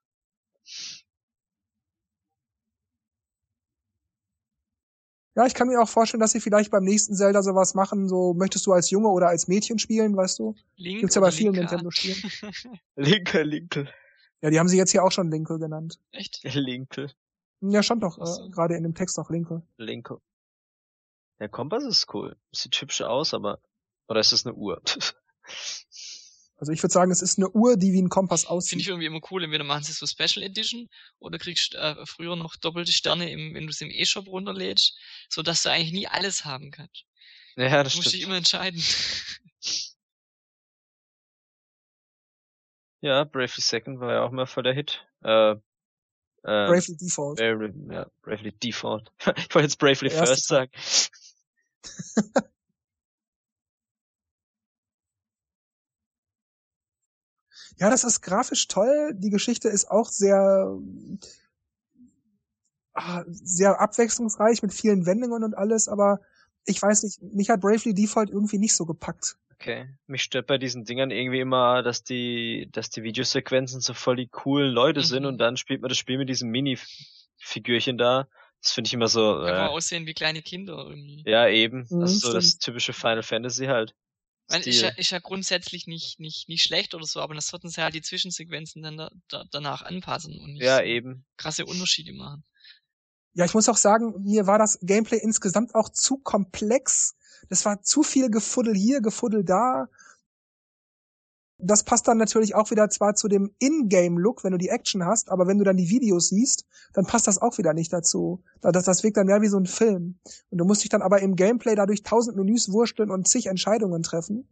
Speaker 1: Ja, ich kann mir auch vorstellen, dass sie vielleicht beim nächsten Zelda sowas machen, so möchtest du als Junge oder als Mädchen spielen, weißt du?
Speaker 2: Link
Speaker 1: Gibt's ja bei vielen Nintendo-Spielen.
Speaker 3: Linke, Linkel.
Speaker 1: Ja, die haben sie jetzt hier auch schon Linkel genannt.
Speaker 2: Echt?
Speaker 3: Linkel.
Speaker 1: Ja, stand doch äh, gerade in dem Text auch Linke.
Speaker 3: Linke. Der Kompass ist cool. Sieht hübsch aus, aber. Oder ist das eine Uhr?
Speaker 1: also ich würde sagen, es ist eine Uhr, die wie ein Kompass aussieht.
Speaker 2: Finde ich irgendwie immer cool. Entweder machen sie so Special Edition oder kriegst äh, früher noch doppelte Sterne, im, wenn du es im E-Shop runterlädst, so dass du eigentlich nie alles haben kannst.
Speaker 3: Ja, das du
Speaker 2: musst
Speaker 3: dich
Speaker 2: immer entscheiden.
Speaker 3: Ja, Bravely Second war ja auch mal voll der Hit. Äh,
Speaker 1: ähm, Bravely Default.
Speaker 3: Bravely, ja, Bravely Default. ich wollte jetzt Bravely First sagen.
Speaker 1: ja, das ist grafisch toll. Die Geschichte ist auch sehr, ah, sehr abwechslungsreich mit vielen Wendungen und alles, aber ich weiß nicht, mich hat Bravely Default irgendwie nicht so gepackt.
Speaker 3: Okay. Mich stört bei diesen Dingern irgendwie immer, dass die, dass die Videosequenzen so voll die coolen Leute mhm. sind und dann spielt man das Spiel mit diesem Mini-Figürchen da. Das finde ich immer so.
Speaker 2: Äh, Einfach aussehen wie kleine Kinder irgendwie.
Speaker 3: Ja, eben. Mhm, das ist so das typische Final Fantasy halt.
Speaker 2: Weil ist ja, ist ja grundsätzlich nicht, nicht, nicht schlecht oder so, aber das sollten sie halt die Zwischensequenzen dann da, da, danach anpassen und nicht
Speaker 3: ja, eben.
Speaker 2: krasse Unterschiede machen.
Speaker 1: Ja, ich muss auch sagen, mir war das Gameplay insgesamt auch zu komplex das war zu viel Gefuddel hier, Gefuddel da. Das passt dann natürlich auch wieder zwar zu dem In-Game-Look, wenn du die Action hast, aber wenn du dann die Videos siehst, dann passt das auch wieder nicht dazu. Das, das wirkt dann mehr wie so ein Film. Und du musst dich dann aber im Gameplay dadurch tausend Menüs wursteln und zig Entscheidungen treffen.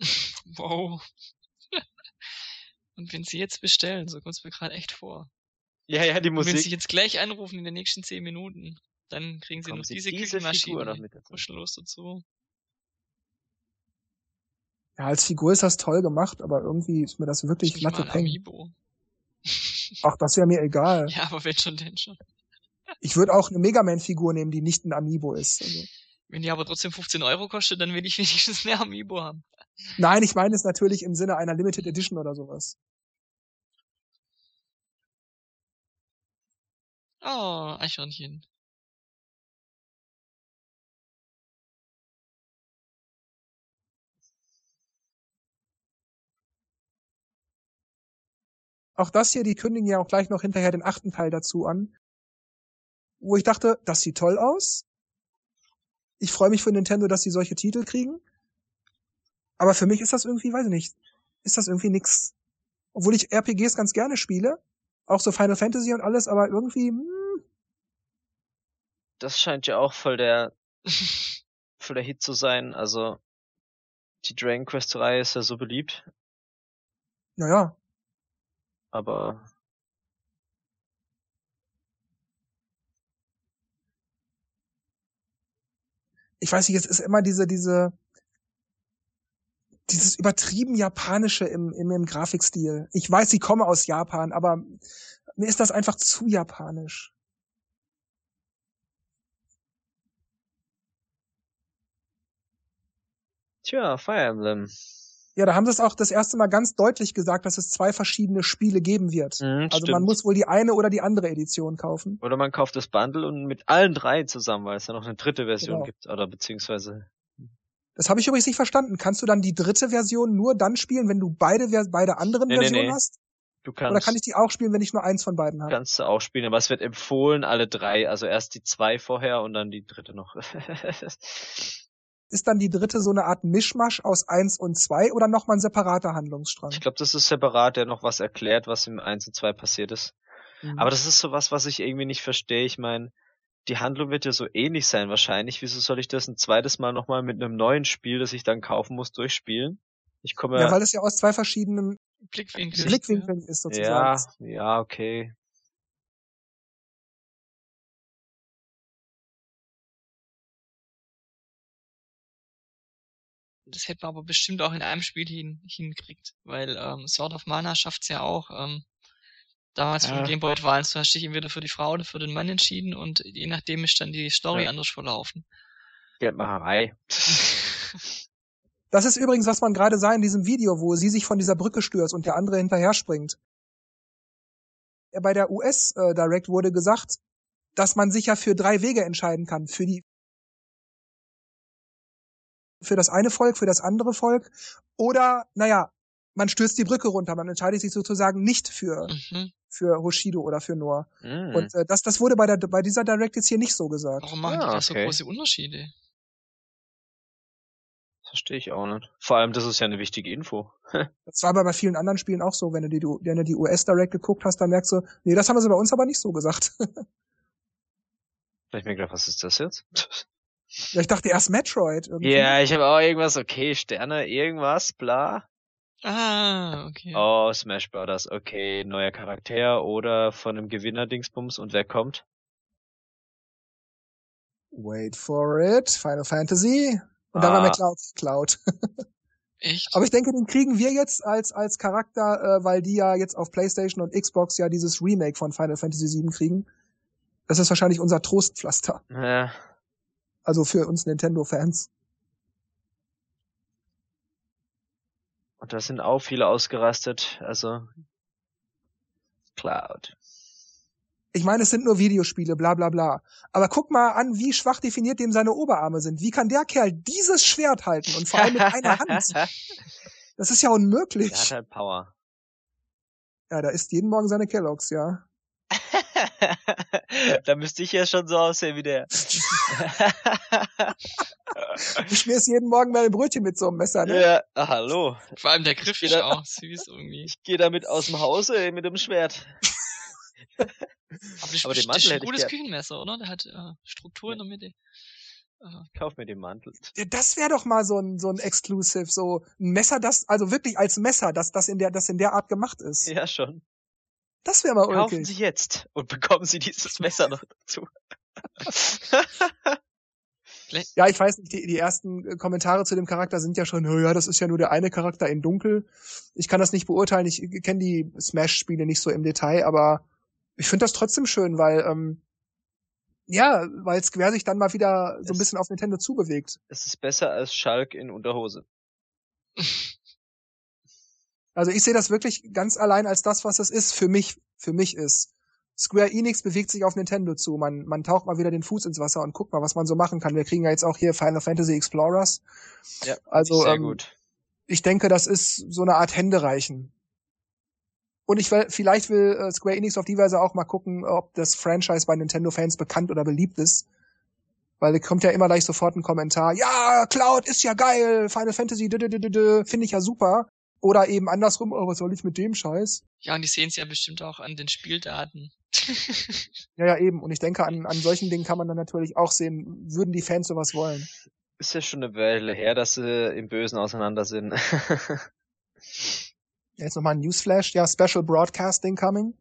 Speaker 2: Wow. Und wenn sie jetzt bestellen, so kommt es mir gerade echt vor.
Speaker 3: Ja, ja, die
Speaker 2: Und wenn sie
Speaker 3: Musik.
Speaker 2: jetzt gleich anrufen in den nächsten zehn Minuten, dann kriegen sie
Speaker 3: Kommen
Speaker 2: noch
Speaker 3: sie
Speaker 2: diese,
Speaker 3: diese Figur noch
Speaker 2: Küchenmaschine
Speaker 3: mit dazu.
Speaker 2: kostenlos dazu.
Speaker 1: Ja, als Figur ist das toll gemacht, aber irgendwie ist mir das wirklich
Speaker 2: Nicht mal
Speaker 1: Latte
Speaker 2: ein
Speaker 1: Peng. Ach, das wäre mir egal.
Speaker 2: ja, aber wenn schon, denn schon.
Speaker 1: Ich würde auch eine Mega Man-Figur nehmen, die nicht ein Amiibo ist. Also.
Speaker 2: Wenn die aber trotzdem 15 Euro kostet, dann will ich wenigstens eine Amiibo haben.
Speaker 1: Nein, ich meine es natürlich im Sinne einer Limited Edition oder sowas.
Speaker 2: Oh, Eichhörnchen.
Speaker 1: Auch das hier, die kündigen ja auch gleich noch hinterher den achten Teil dazu an. Wo ich dachte, das sieht toll aus. Ich freue mich für Nintendo, dass sie solche Titel kriegen. Aber für mich ist das irgendwie, weiß ich nicht, ist das irgendwie nix. Obwohl ich RPGs ganz gerne spiele. Auch so Final Fantasy und alles, aber irgendwie, hm,
Speaker 3: Das scheint ja auch voll der, voll der Hit zu sein. Also, die Dragon Quest Reihe ist ja so beliebt,
Speaker 1: naja.
Speaker 3: Aber
Speaker 1: Ich weiß nicht, es ist immer diese, diese, dieses übertrieben japanische im, im, im Grafikstil. Ich weiß, sie kommen aus Japan, aber mir ist das einfach zu japanisch.
Speaker 3: tja, Fire Emblem.
Speaker 1: Ja, da haben sie es auch das erste Mal ganz deutlich gesagt, dass es zwei verschiedene Spiele geben wird.
Speaker 3: Mhm,
Speaker 1: Also man
Speaker 3: stimmt.
Speaker 1: muss wohl die eine oder die andere Edition kaufen.
Speaker 3: Oder man kauft das Bundle und mit allen drei zusammen, weil es ja noch eine dritte Version
Speaker 1: Genau.
Speaker 3: gibt. Oder beziehungsweise.
Speaker 1: Das habe ich übrigens nicht verstanden. Kannst du dann die dritte Version nur dann spielen, wenn du beide, beide anderen
Speaker 3: Nee, nee,
Speaker 1: Versionen
Speaker 3: nee.
Speaker 1: hast?
Speaker 3: Du kannst,
Speaker 1: Oder kann ich die auch spielen, wenn ich nur eins von beiden habe?
Speaker 3: kannst du auch spielen, aber es wird empfohlen, alle drei. Also erst die zwei vorher und dann die dritte noch.
Speaker 1: Ist dann die dritte so eine Art Mischmasch aus eins und zwei oder nochmal ein separater Handlungsstrang?
Speaker 3: ich glaube, das ist separat, der noch was erklärt, was im 1 und 2 passiert ist.
Speaker 1: Mhm.
Speaker 3: Aber das ist sowas, was ich irgendwie nicht verstehe. Ich meine, die Handlung wird ja so ähnlich sein wahrscheinlich. Wieso soll ich das ein zweites Mal nochmal mit einem neuen Spiel, das ich dann kaufen muss, durchspielen? Ich komme
Speaker 1: ja, weil es ja aus zwei verschiedenen
Speaker 2: Blickwinkel.
Speaker 1: Blickwinkeln ist sozusagen.
Speaker 3: ja, ja, okay.
Speaker 2: Das hätte man aber bestimmt auch in einem Spiel hin, hinkriegt, weil ähm, Sword of Mana schafft's ja auch. Ähm, damals für
Speaker 3: Ja.
Speaker 2: den Game Boy Advance, du hast dich entweder für die Frau oder für den Mann entschieden und je nachdem ist dann die Story
Speaker 3: Ja.
Speaker 2: anders verlaufen.
Speaker 3: Geldmacherei.
Speaker 1: Das ist übrigens, was man gerade sah in diesem Video, wo sie sich von dieser Brücke stürzt und der andere hinterher springt. Bei der US äh, Direct wurde gesagt, dass man sich ja für drei Wege entscheiden kann. Für die für das eine Volk, für das andere Volk. Oder, naja, man stürzt die Brücke runter. Man entscheidet sich sozusagen nicht für,
Speaker 2: mhm.
Speaker 1: für Hoshido oder für Noah.
Speaker 3: Mm.
Speaker 1: Und äh, das, das wurde bei, der, bei dieser Direct jetzt hier nicht so gesagt.
Speaker 2: Warum machen
Speaker 3: Ah,
Speaker 2: die da so
Speaker 3: okay.
Speaker 2: große Unterschiede?
Speaker 3: Verstehe ich auch nicht. Vor allem, das ist ja eine wichtige Info.
Speaker 1: Das war aber bei vielen anderen Spielen auch so. Wenn du die, wenn du die US Direct geguckt hast, dann merkst du, nee, das haben sie bei uns aber nicht so gesagt.
Speaker 3: Ich mir gedacht, was ist das jetzt?
Speaker 1: ja, ich dachte erst Metroid. Irgendwie.
Speaker 3: Ja, ich habe auch irgendwas, okay, Sterne, irgendwas, bla.
Speaker 2: Ah, okay.
Speaker 3: Oh, Smash Brothers, okay, neuer Charakter oder von einem Gewinner Dingsbums und wer kommt?
Speaker 1: Wait for it. Final Fantasy. Und dann war
Speaker 3: Ah.
Speaker 1: mir Cloud. Cloud.
Speaker 2: Echt?
Speaker 1: Aber ich denke, den kriegen wir jetzt als, als Charakter, äh, weil die ja jetzt auf PlayStation und Xbox ja dieses Remake von Final Fantasy VII kriegen. Das ist wahrscheinlich unser Trostpflaster.
Speaker 3: Ja,
Speaker 1: Also für uns Nintendo-Fans.
Speaker 3: und da sind auch viele ausgerastet, also Cloud.
Speaker 1: Ich meine, es sind nur Videospiele, bla bla bla. Aber guck mal an, wie schwach definiert dem seine Oberarme sind. Wie kann der Kerl dieses Schwert halten und vor allem mit einer Hand? Das ist ja
Speaker 3: Der
Speaker 1: unmöglich.
Speaker 3: hat halt Power.
Speaker 1: Ja, da isst jeden Morgen seine Kelloggs, ja.
Speaker 3: Da müsste ich ja schon so aussehen wie der.
Speaker 1: Du schmierst jeden Morgen ein Brötchen mit so einem Messer, ne?
Speaker 3: Ja, ah, hallo.
Speaker 2: Vor allem der Griff ist auch süß irgendwie.
Speaker 3: Ich gehe damit aus dem Hause ey, mit dem Schwert.
Speaker 2: Aber das,
Speaker 3: Aber
Speaker 2: ist-
Speaker 3: den
Speaker 2: das ist
Speaker 3: Mantel
Speaker 2: ein
Speaker 3: hätte ich
Speaker 2: gutes. Küchenmesser, oder? Der hat äh, Struktur in der Mitte. Äh,
Speaker 3: Kauf mir den Mantel.
Speaker 1: Ja, Das wäre doch mal so ein, so ein Exclusive, so ein Messer, das, also wirklich als Messer, das, das in der, das in der Art gemacht ist.
Speaker 3: Ja, schon.
Speaker 1: Das wäre mal
Speaker 3: Kaufen
Speaker 1: ulkig.
Speaker 3: Sie jetzt und bekommen Sie dieses Messer noch dazu.
Speaker 1: Ja, ich weiß nicht, die, die ersten äh, Kommentare zu dem Charakter sind ja schon, "Oh ja, das ist ja nur der eine Charakter in Dunkel. Ich kann das nicht beurteilen, ich kenne die Smash-Spiele nicht so im Detail, aber ich finde das trotzdem schön, weil, ähm, ja, weil Square sich dann mal wieder so ein bisschen auf Nintendo zubewegt.
Speaker 3: es ist besser als Schalk in Unterhose.
Speaker 1: Also ich sehe das wirklich ganz allein als das, was es ist, für mich, für mich ist. Square Enix bewegt sich auf Nintendo zu. Man, man taucht mal wieder den Fuß ins Wasser und guckt mal, was man so machen kann. Wir kriegen ja jetzt auch hier Final Fantasy Explorers.
Speaker 3: Ja,
Speaker 1: Also,
Speaker 3: sehr
Speaker 1: ähm,
Speaker 3: gut.
Speaker 1: ich denke, das ist so eine Art Händereichen. Und ich will, vielleicht will äh, Square Enix auf die Weise auch mal gucken, ob das Franchise bei Nintendo-Fans bekannt oder beliebt ist. Weil da kommt ja immer gleich sofort ein Kommentar, ja, Cloud ist ja geil, Final Fantasy, finde ich ja super. Oder eben andersrum, oh, was soll ich mit dem Scheiß?
Speaker 2: ja, und die sehen es ja bestimmt auch an den Spieldaten.
Speaker 1: Ja, ja, eben. Und ich denke, an, an solchen Dingen kann man dann natürlich auch sehen, würden die Fans sowas wollen.
Speaker 3: Ist ja schon eine Weile her, dass sie im Bösen auseinander sind.
Speaker 1: Jetzt nochmal ein Newsflash. Ja, Special Broadcasting coming.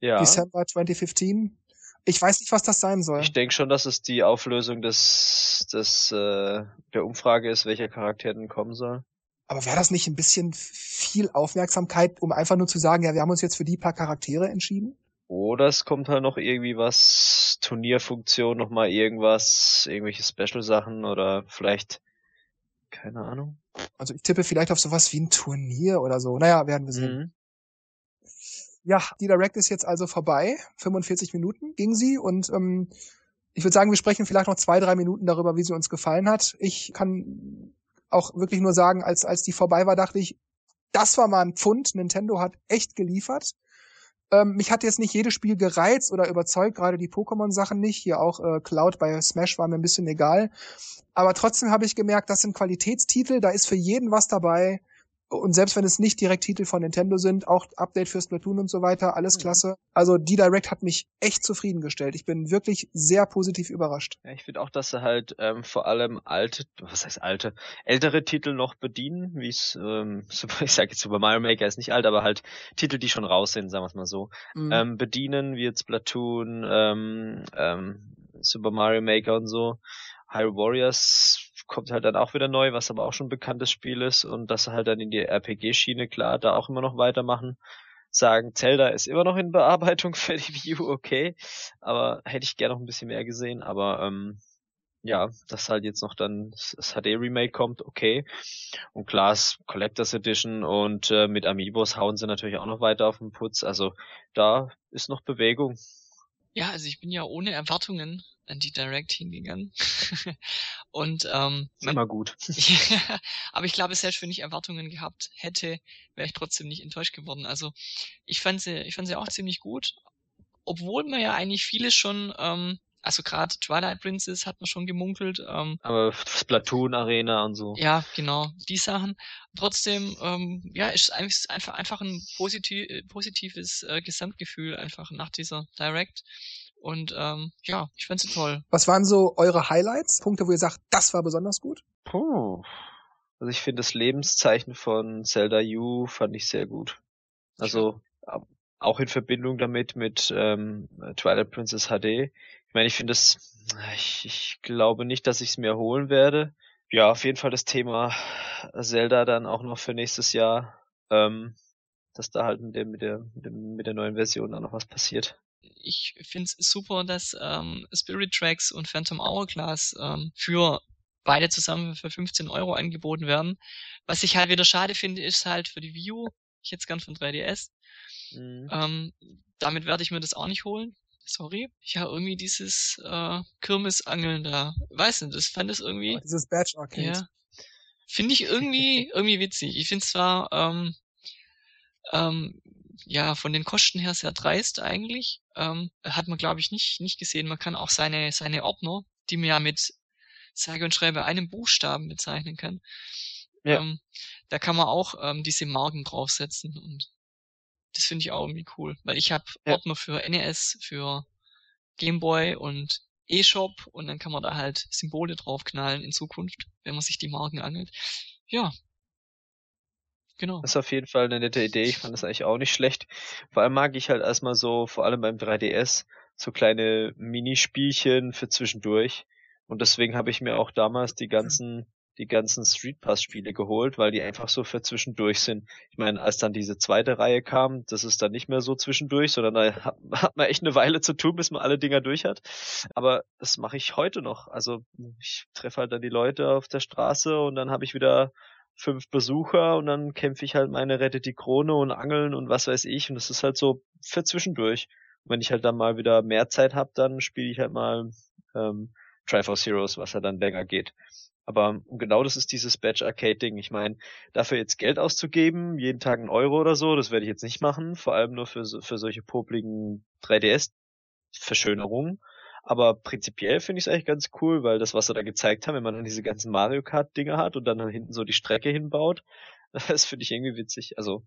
Speaker 3: ja.
Speaker 1: December 2015. Ich weiß nicht, was das sein soll.
Speaker 3: Ich denke schon, dass es die Auflösung des, des äh, der Umfrage ist, welcher Charakter denn kommen soll.
Speaker 1: Aber wäre das nicht ein bisschen viel Aufmerksamkeit, um einfach nur zu sagen, ja, wir haben uns jetzt für die paar Charaktere entschieden?
Speaker 3: Oder es kommt halt noch irgendwie was, Turnierfunktion, nochmal irgendwas, irgendwelche Special-Sachen oder vielleicht, keine Ahnung.
Speaker 1: Also ich tippe vielleicht auf sowas wie ein Turnier oder so. Naja, werden wir sehen.
Speaker 3: Mhm.
Speaker 1: Ja, die Direct ist jetzt also vorbei. 45 Minuten ging sie und ähm, ich würde sagen, wir sprechen vielleicht noch zwei, drei Minuten darüber, wie sie uns gefallen hat. Ich kann auch wirklich nur sagen, als, als die vorbei war, dachte ich, das war mal ein Pfund. Nintendo hat echt geliefert. Ähm, mich hat jetzt nicht jedes Spiel gereizt oder überzeugt, gerade die Pokémon-Sachen nicht. Hier auch äh, Cloud bei Smash war mir ein bisschen egal. Aber trotzdem habe ich gemerkt, das sind Qualitätstitel, da ist für jeden was dabei. Und selbst wenn es nicht direkt Titel von Nintendo sind, auch Update für Splatoon und so weiter, alles
Speaker 3: Mhm.
Speaker 1: klasse. Also die Direct hat mich echt zufriedengestellt. Ich bin wirklich sehr positiv überrascht.
Speaker 3: Ja, ich finde auch, dass sie halt ähm, vor allem alte, was heißt alte, ältere Titel noch bedienen, wie es, ähm, ich sage jetzt Super Mario Maker ist nicht alt, aber halt Titel, die schon raus sind, sagen wir es mal so,
Speaker 1: Mhm.
Speaker 3: ähm, bedienen, wie jetzt Splatoon, ähm, ähm, Super Mario Maker und so. Hyrule Warriors kommt halt dann auch wieder neu, was aber auch schon ein bekanntes Spiel ist und dass sie halt dann in die RPG-Schiene klar da auch immer noch weitermachen. Sagen, Zelda ist immer noch in Bearbeitung für die View, okay, aber hätte ich gerne noch ein bisschen mehr gesehen, aber ähm, ja, dass halt jetzt noch dann das HD-Remake kommt, okay. Und klar, es Collectors Edition und äh, mit Amiibos hauen sie natürlich auch noch weiter auf den Putz. Also da ist noch Bewegung.
Speaker 2: Ja, also ich bin ja ohne Erwartungen an die Direct hingegangen. und ähm,
Speaker 3: Ist immer gut.
Speaker 2: ja, aber ich glaube, selbst wenn ich Erwartungen gehabt hätte, wäre ich trotzdem nicht enttäuscht geworden. Also ich fand sie, ich fand sie auch ziemlich gut, obwohl man ja eigentlich vieles schon, ähm, also gerade Twilight Princess hat man schon gemunkelt, ähm,
Speaker 3: Aber Splatoon Arena und so.
Speaker 2: ja, genau, die Sachen. Trotzdem, ähm, ja, ist einfach einfach ein positiv, äh, positives äh, Gesamtgefühl einfach nach dieser Direct. Und ähm, ja, ich fand sie toll.
Speaker 1: Was waren so eure Highlights? Punkte, wo ihr sagt, das war besonders gut?
Speaker 3: Puh. Also ich finde das Lebenszeichen von Zelda U fand ich sehr gut. Also au- auch in Verbindung damit mit ähm, Twilight Princess HD. Ich meine, ich finde es, ich, ich glaube nicht, dass ich es mir holen werde. Ja, auf jeden Fall das Thema Zelda dann auch noch für nächstes Jahr, ähm, dass da halt mit der, mit der, mit, der neuen Version dann noch was passiert.
Speaker 2: Ich finde es super, dass ähm, Spirit Tracks und Phantom Hourglass ähm, für beide zusammen für 15 Euro angeboten werden. Was ich halt wieder schade finde, ist halt für die Wii U, ich hätte gern von 3DS,
Speaker 3: Mhm.
Speaker 2: ähm, damit werde ich mir das auch nicht holen. Sorry. Ja, irgendwie dieses äh, Kirmesangeln da. Weiß nicht, das fand es irgendwie.
Speaker 1: Dieses Badge Arcade.
Speaker 2: Ja. Finde ich irgendwie, irgendwie witzig. Ich finde zwar, ähm, ähm, ja, von den Kosten her sehr dreist eigentlich. Ähm, hat man, glaube ich, nicht, nicht gesehen. Man kann auch seine, seine Ordner, die man ja mit sage und schreibe einen Buchstaben bezeichnen kann.
Speaker 3: Ja.
Speaker 2: Ähm, da kann man auch ähm, diese Marken draufsetzen und das finde ich auch irgendwie cool, weil ich habe
Speaker 3: Ja.
Speaker 2: Ordner für NES, für Gameboy und eShop und dann kann man da halt Symbole draufknallen in Zukunft, wenn man sich die Marken angelt. Ja. Genau.
Speaker 3: Das ist auf jeden Fall eine nette Idee. Ich fand das eigentlich auch nicht schlecht. Vor allem mag ich halt erstmal so, vor allem beim 3DS, so kleine Minispielchen für zwischendurch. Und deswegen habe ich mir auch damals die ganzen, die ganzen Street Pass Spiele geholt, weil die einfach so für zwischendurch sind. Ich meine, als dann diese zweite Reihe kam, das ist dann nicht mehr so zwischendurch, sondern da hat, hat man echt eine Weile zu tun, bis man alle Dinger durch hat. Aber das mache ich heute noch. Also ich treffe halt dann die Leute auf der Straße und dann habe ich wieder fünf Besucher und dann kämpfe ich halt meine Rettet die Krone und Angeln und was weiß ich. Und das ist halt so für zwischendurch. Und wenn ich halt dann mal wieder mehr Zeit habe, dann spiele ich halt mal ähm, Triforce Heroes, was ja dann länger geht. Aber genau das ist dieses Batch Arcade Ding. Ich meine, dafür jetzt Geld auszugeben, jeden Tag einen Euro oder so, das werde ich jetzt nicht machen. Vor allem nur für, für solche popligen 3DS-Verschönerungen. Aber prinzipiell finde ich es eigentlich ganz cool, weil das, was sie da gezeigt haben, wenn man dann diese ganzen Mario Kart Dinger hat und dann hinten so die Strecke hinbaut, das finde ich irgendwie witzig. Also,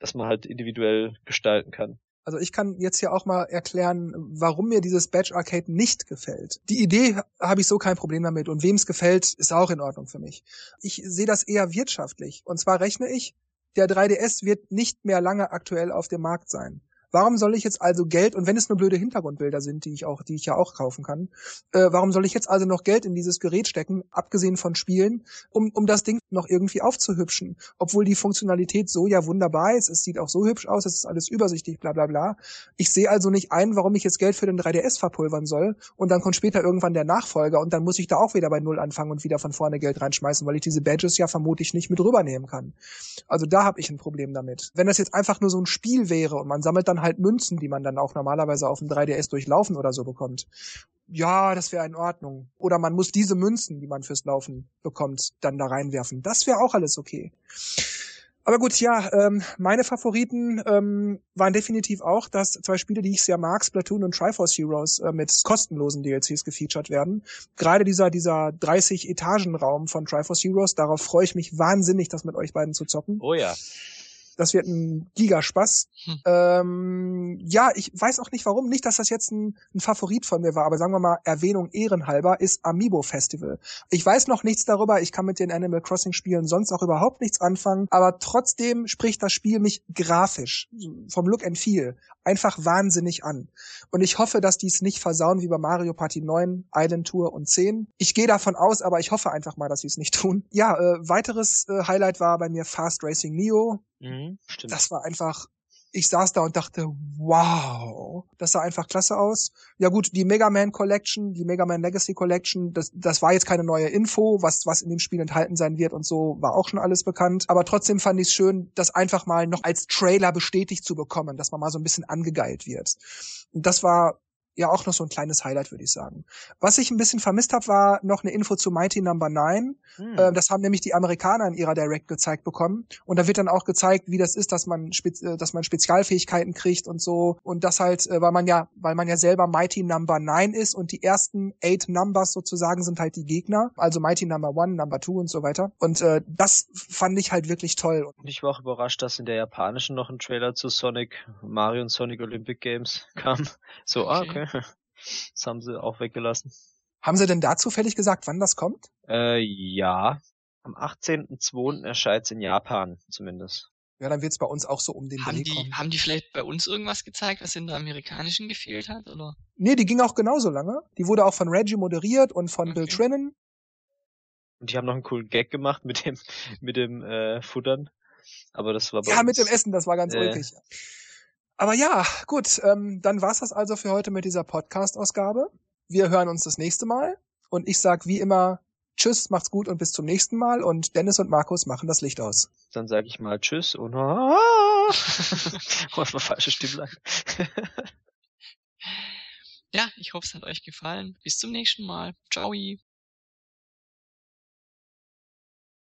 Speaker 3: dass man halt individuell gestalten kann.
Speaker 1: Also ich kann jetzt hier auch mal erklären, warum mir dieses Badge Arcade nicht gefällt. Die Idee habe ich so kein Problem damit und wem es gefällt, ist auch in Ordnung für mich. Ich sehe das eher wirtschaftlich. Und zwar rechne ich, der 3DS wird nicht mehr lange aktuell auf dem Markt sein. Warum soll ich jetzt also Geld, und wenn es nur blöde Hintergrundbilder sind, die ich auch, die ich ja auch kaufen kann, äh, warum soll ich jetzt also noch Geld in dieses Gerät stecken, abgesehen von Spielen, um, um das Ding noch irgendwie aufzuhübschen? Obwohl die Funktionalität so ja wunderbar ist, es sieht auch so hübsch aus, es ist alles übersichtlich, bla bla bla. Ich sehe also nicht ein, warum ich jetzt Geld für den 3DS verpulvern soll und dann kommt später irgendwann der Nachfolger und dann muss ich da auch wieder bei Null anfangen und wieder von vorne Geld reinschmeißen, weil ich diese Badges ja vermutlich nicht mit rübernehmen kann. Also da habe ich ein Problem damit. Wenn das jetzt einfach nur so ein Spiel wäre und man sammelt dann halt Münzen, die man dann auch normalerweise auf dem 3DS durchlaufen oder so bekommt, ja, das wäre in Ordnung. Oder man muss diese Münzen, die man fürs Laufen bekommt, dann da reinwerfen. Das wäre auch alles okay. Aber gut, ja, ähm, meine Favoriten ähm, waren definitiv auch, dass zwei Spiele, die ich sehr mag, Splatoon und Triforce Heroes, äh, mit kostenlosen DLCs gefeatured werden. Gerade dieser dieser 30 Etagen Raum von Triforce Heroes, darauf freue ich mich wahnsinnig, das mit euch beiden zu zocken.
Speaker 3: Oh ja.
Speaker 1: Das wird ein Gigaspaß.
Speaker 2: Hm.
Speaker 1: Ähm, ja, ich weiß auch nicht warum. Nicht, dass das jetzt ein, ein Favorit von mir war, aber sagen wir mal, Erwähnung ehrenhalber ist Amiibo Festival. Ich weiß noch nichts darüber. Ich kann mit den Animal Crossing Spielen sonst auch überhaupt nichts anfangen. Aber trotzdem spricht das Spiel mich grafisch, vom Look and Feel, einfach wahnsinnig an. Und ich hoffe, dass die es nicht versauen wie bei Mario Party 9, Island Tour und 10. Ich gehe davon aus, aber ich hoffe einfach mal, dass sie es nicht tun. Ja, äh, weiteres äh, Highlight war bei mir Fast Racing Neo.
Speaker 3: Mhm, stimmt.
Speaker 1: Das war einfach, ich saß da und dachte, wow, das sah einfach klasse aus. Ja gut, die Mega Man Collection, die Mega Man Legacy Collection, das, das war jetzt keine neue Info, was, was in dem Spiel enthalten sein wird und so, war auch schon alles bekannt. Aber trotzdem fand ich es schön, das einfach mal noch als Trailer bestätigt zu bekommen, dass man mal so ein bisschen angegeilt wird. Und das war ja auch noch so ein kleines Highlight, würde ich sagen. Was ich ein bisschen vermisst habe, war noch eine Info zu Mighty Number 9.
Speaker 3: Hm.
Speaker 1: Äh, das haben nämlich die Amerikaner in ihrer Direct gezeigt bekommen. Und da wird dann auch gezeigt, wie das ist, dass man, spez äh, dass man Spezialfähigkeiten kriegt und so. Und das halt, äh, weil man ja, weil man ja selber Mighty Number 9 ist und die ersten eight Numbers sozusagen sind halt die Gegner. Also Mighty Number 1, Number 2 und so weiter. Und äh, das fand ich halt wirklich toll.
Speaker 3: Und ich war auch überrascht, dass in der japanischen noch ein Trailer zu Sonic, Mario und Sonic Olympic Games kam. So, ah,
Speaker 2: Okay.
Speaker 3: Okay. Das haben sie auch weggelassen.
Speaker 1: Haben sie denn da zufällig gesagt, wann das kommt?
Speaker 3: Äh, ja. Am 18.02. erscheint's in Japan zumindest.
Speaker 1: Ja, dann wird's bei uns auch so um den
Speaker 2: Haben
Speaker 1: Dreh
Speaker 2: die,
Speaker 1: kommen.
Speaker 2: haben die vielleicht bei uns irgendwas gezeigt, was in der amerikanischen gefehlt hat? Oder?
Speaker 1: Nee, die ging auch genauso lange. Die wurde auch von Reggie moderiert und von Bill
Speaker 2: Okay.
Speaker 1: Trinan.
Speaker 3: Und die haben noch einen coolen Gag gemacht mit dem, mit dem äh, Futtern. Aber das war bei
Speaker 1: Ja,
Speaker 3: uns.
Speaker 1: mit dem Essen, das war ganz
Speaker 3: Äh.
Speaker 1: ulkig. Aber ja, gut, ähm, dann war's das also für heute mit dieser Podcast-Ausgabe. Wir hören uns das nächste Mal. Und ich sag wie immer, tschüss, macht's gut und bis zum nächsten Mal. Und Dennis und Markus machen das Licht aus.
Speaker 3: Dann sage ich mal Tschüss und oh, das war falsche Stimmlage.
Speaker 2: Ja, ich hoffe, es hat euch gefallen. Bis zum nächsten Mal. Ciao.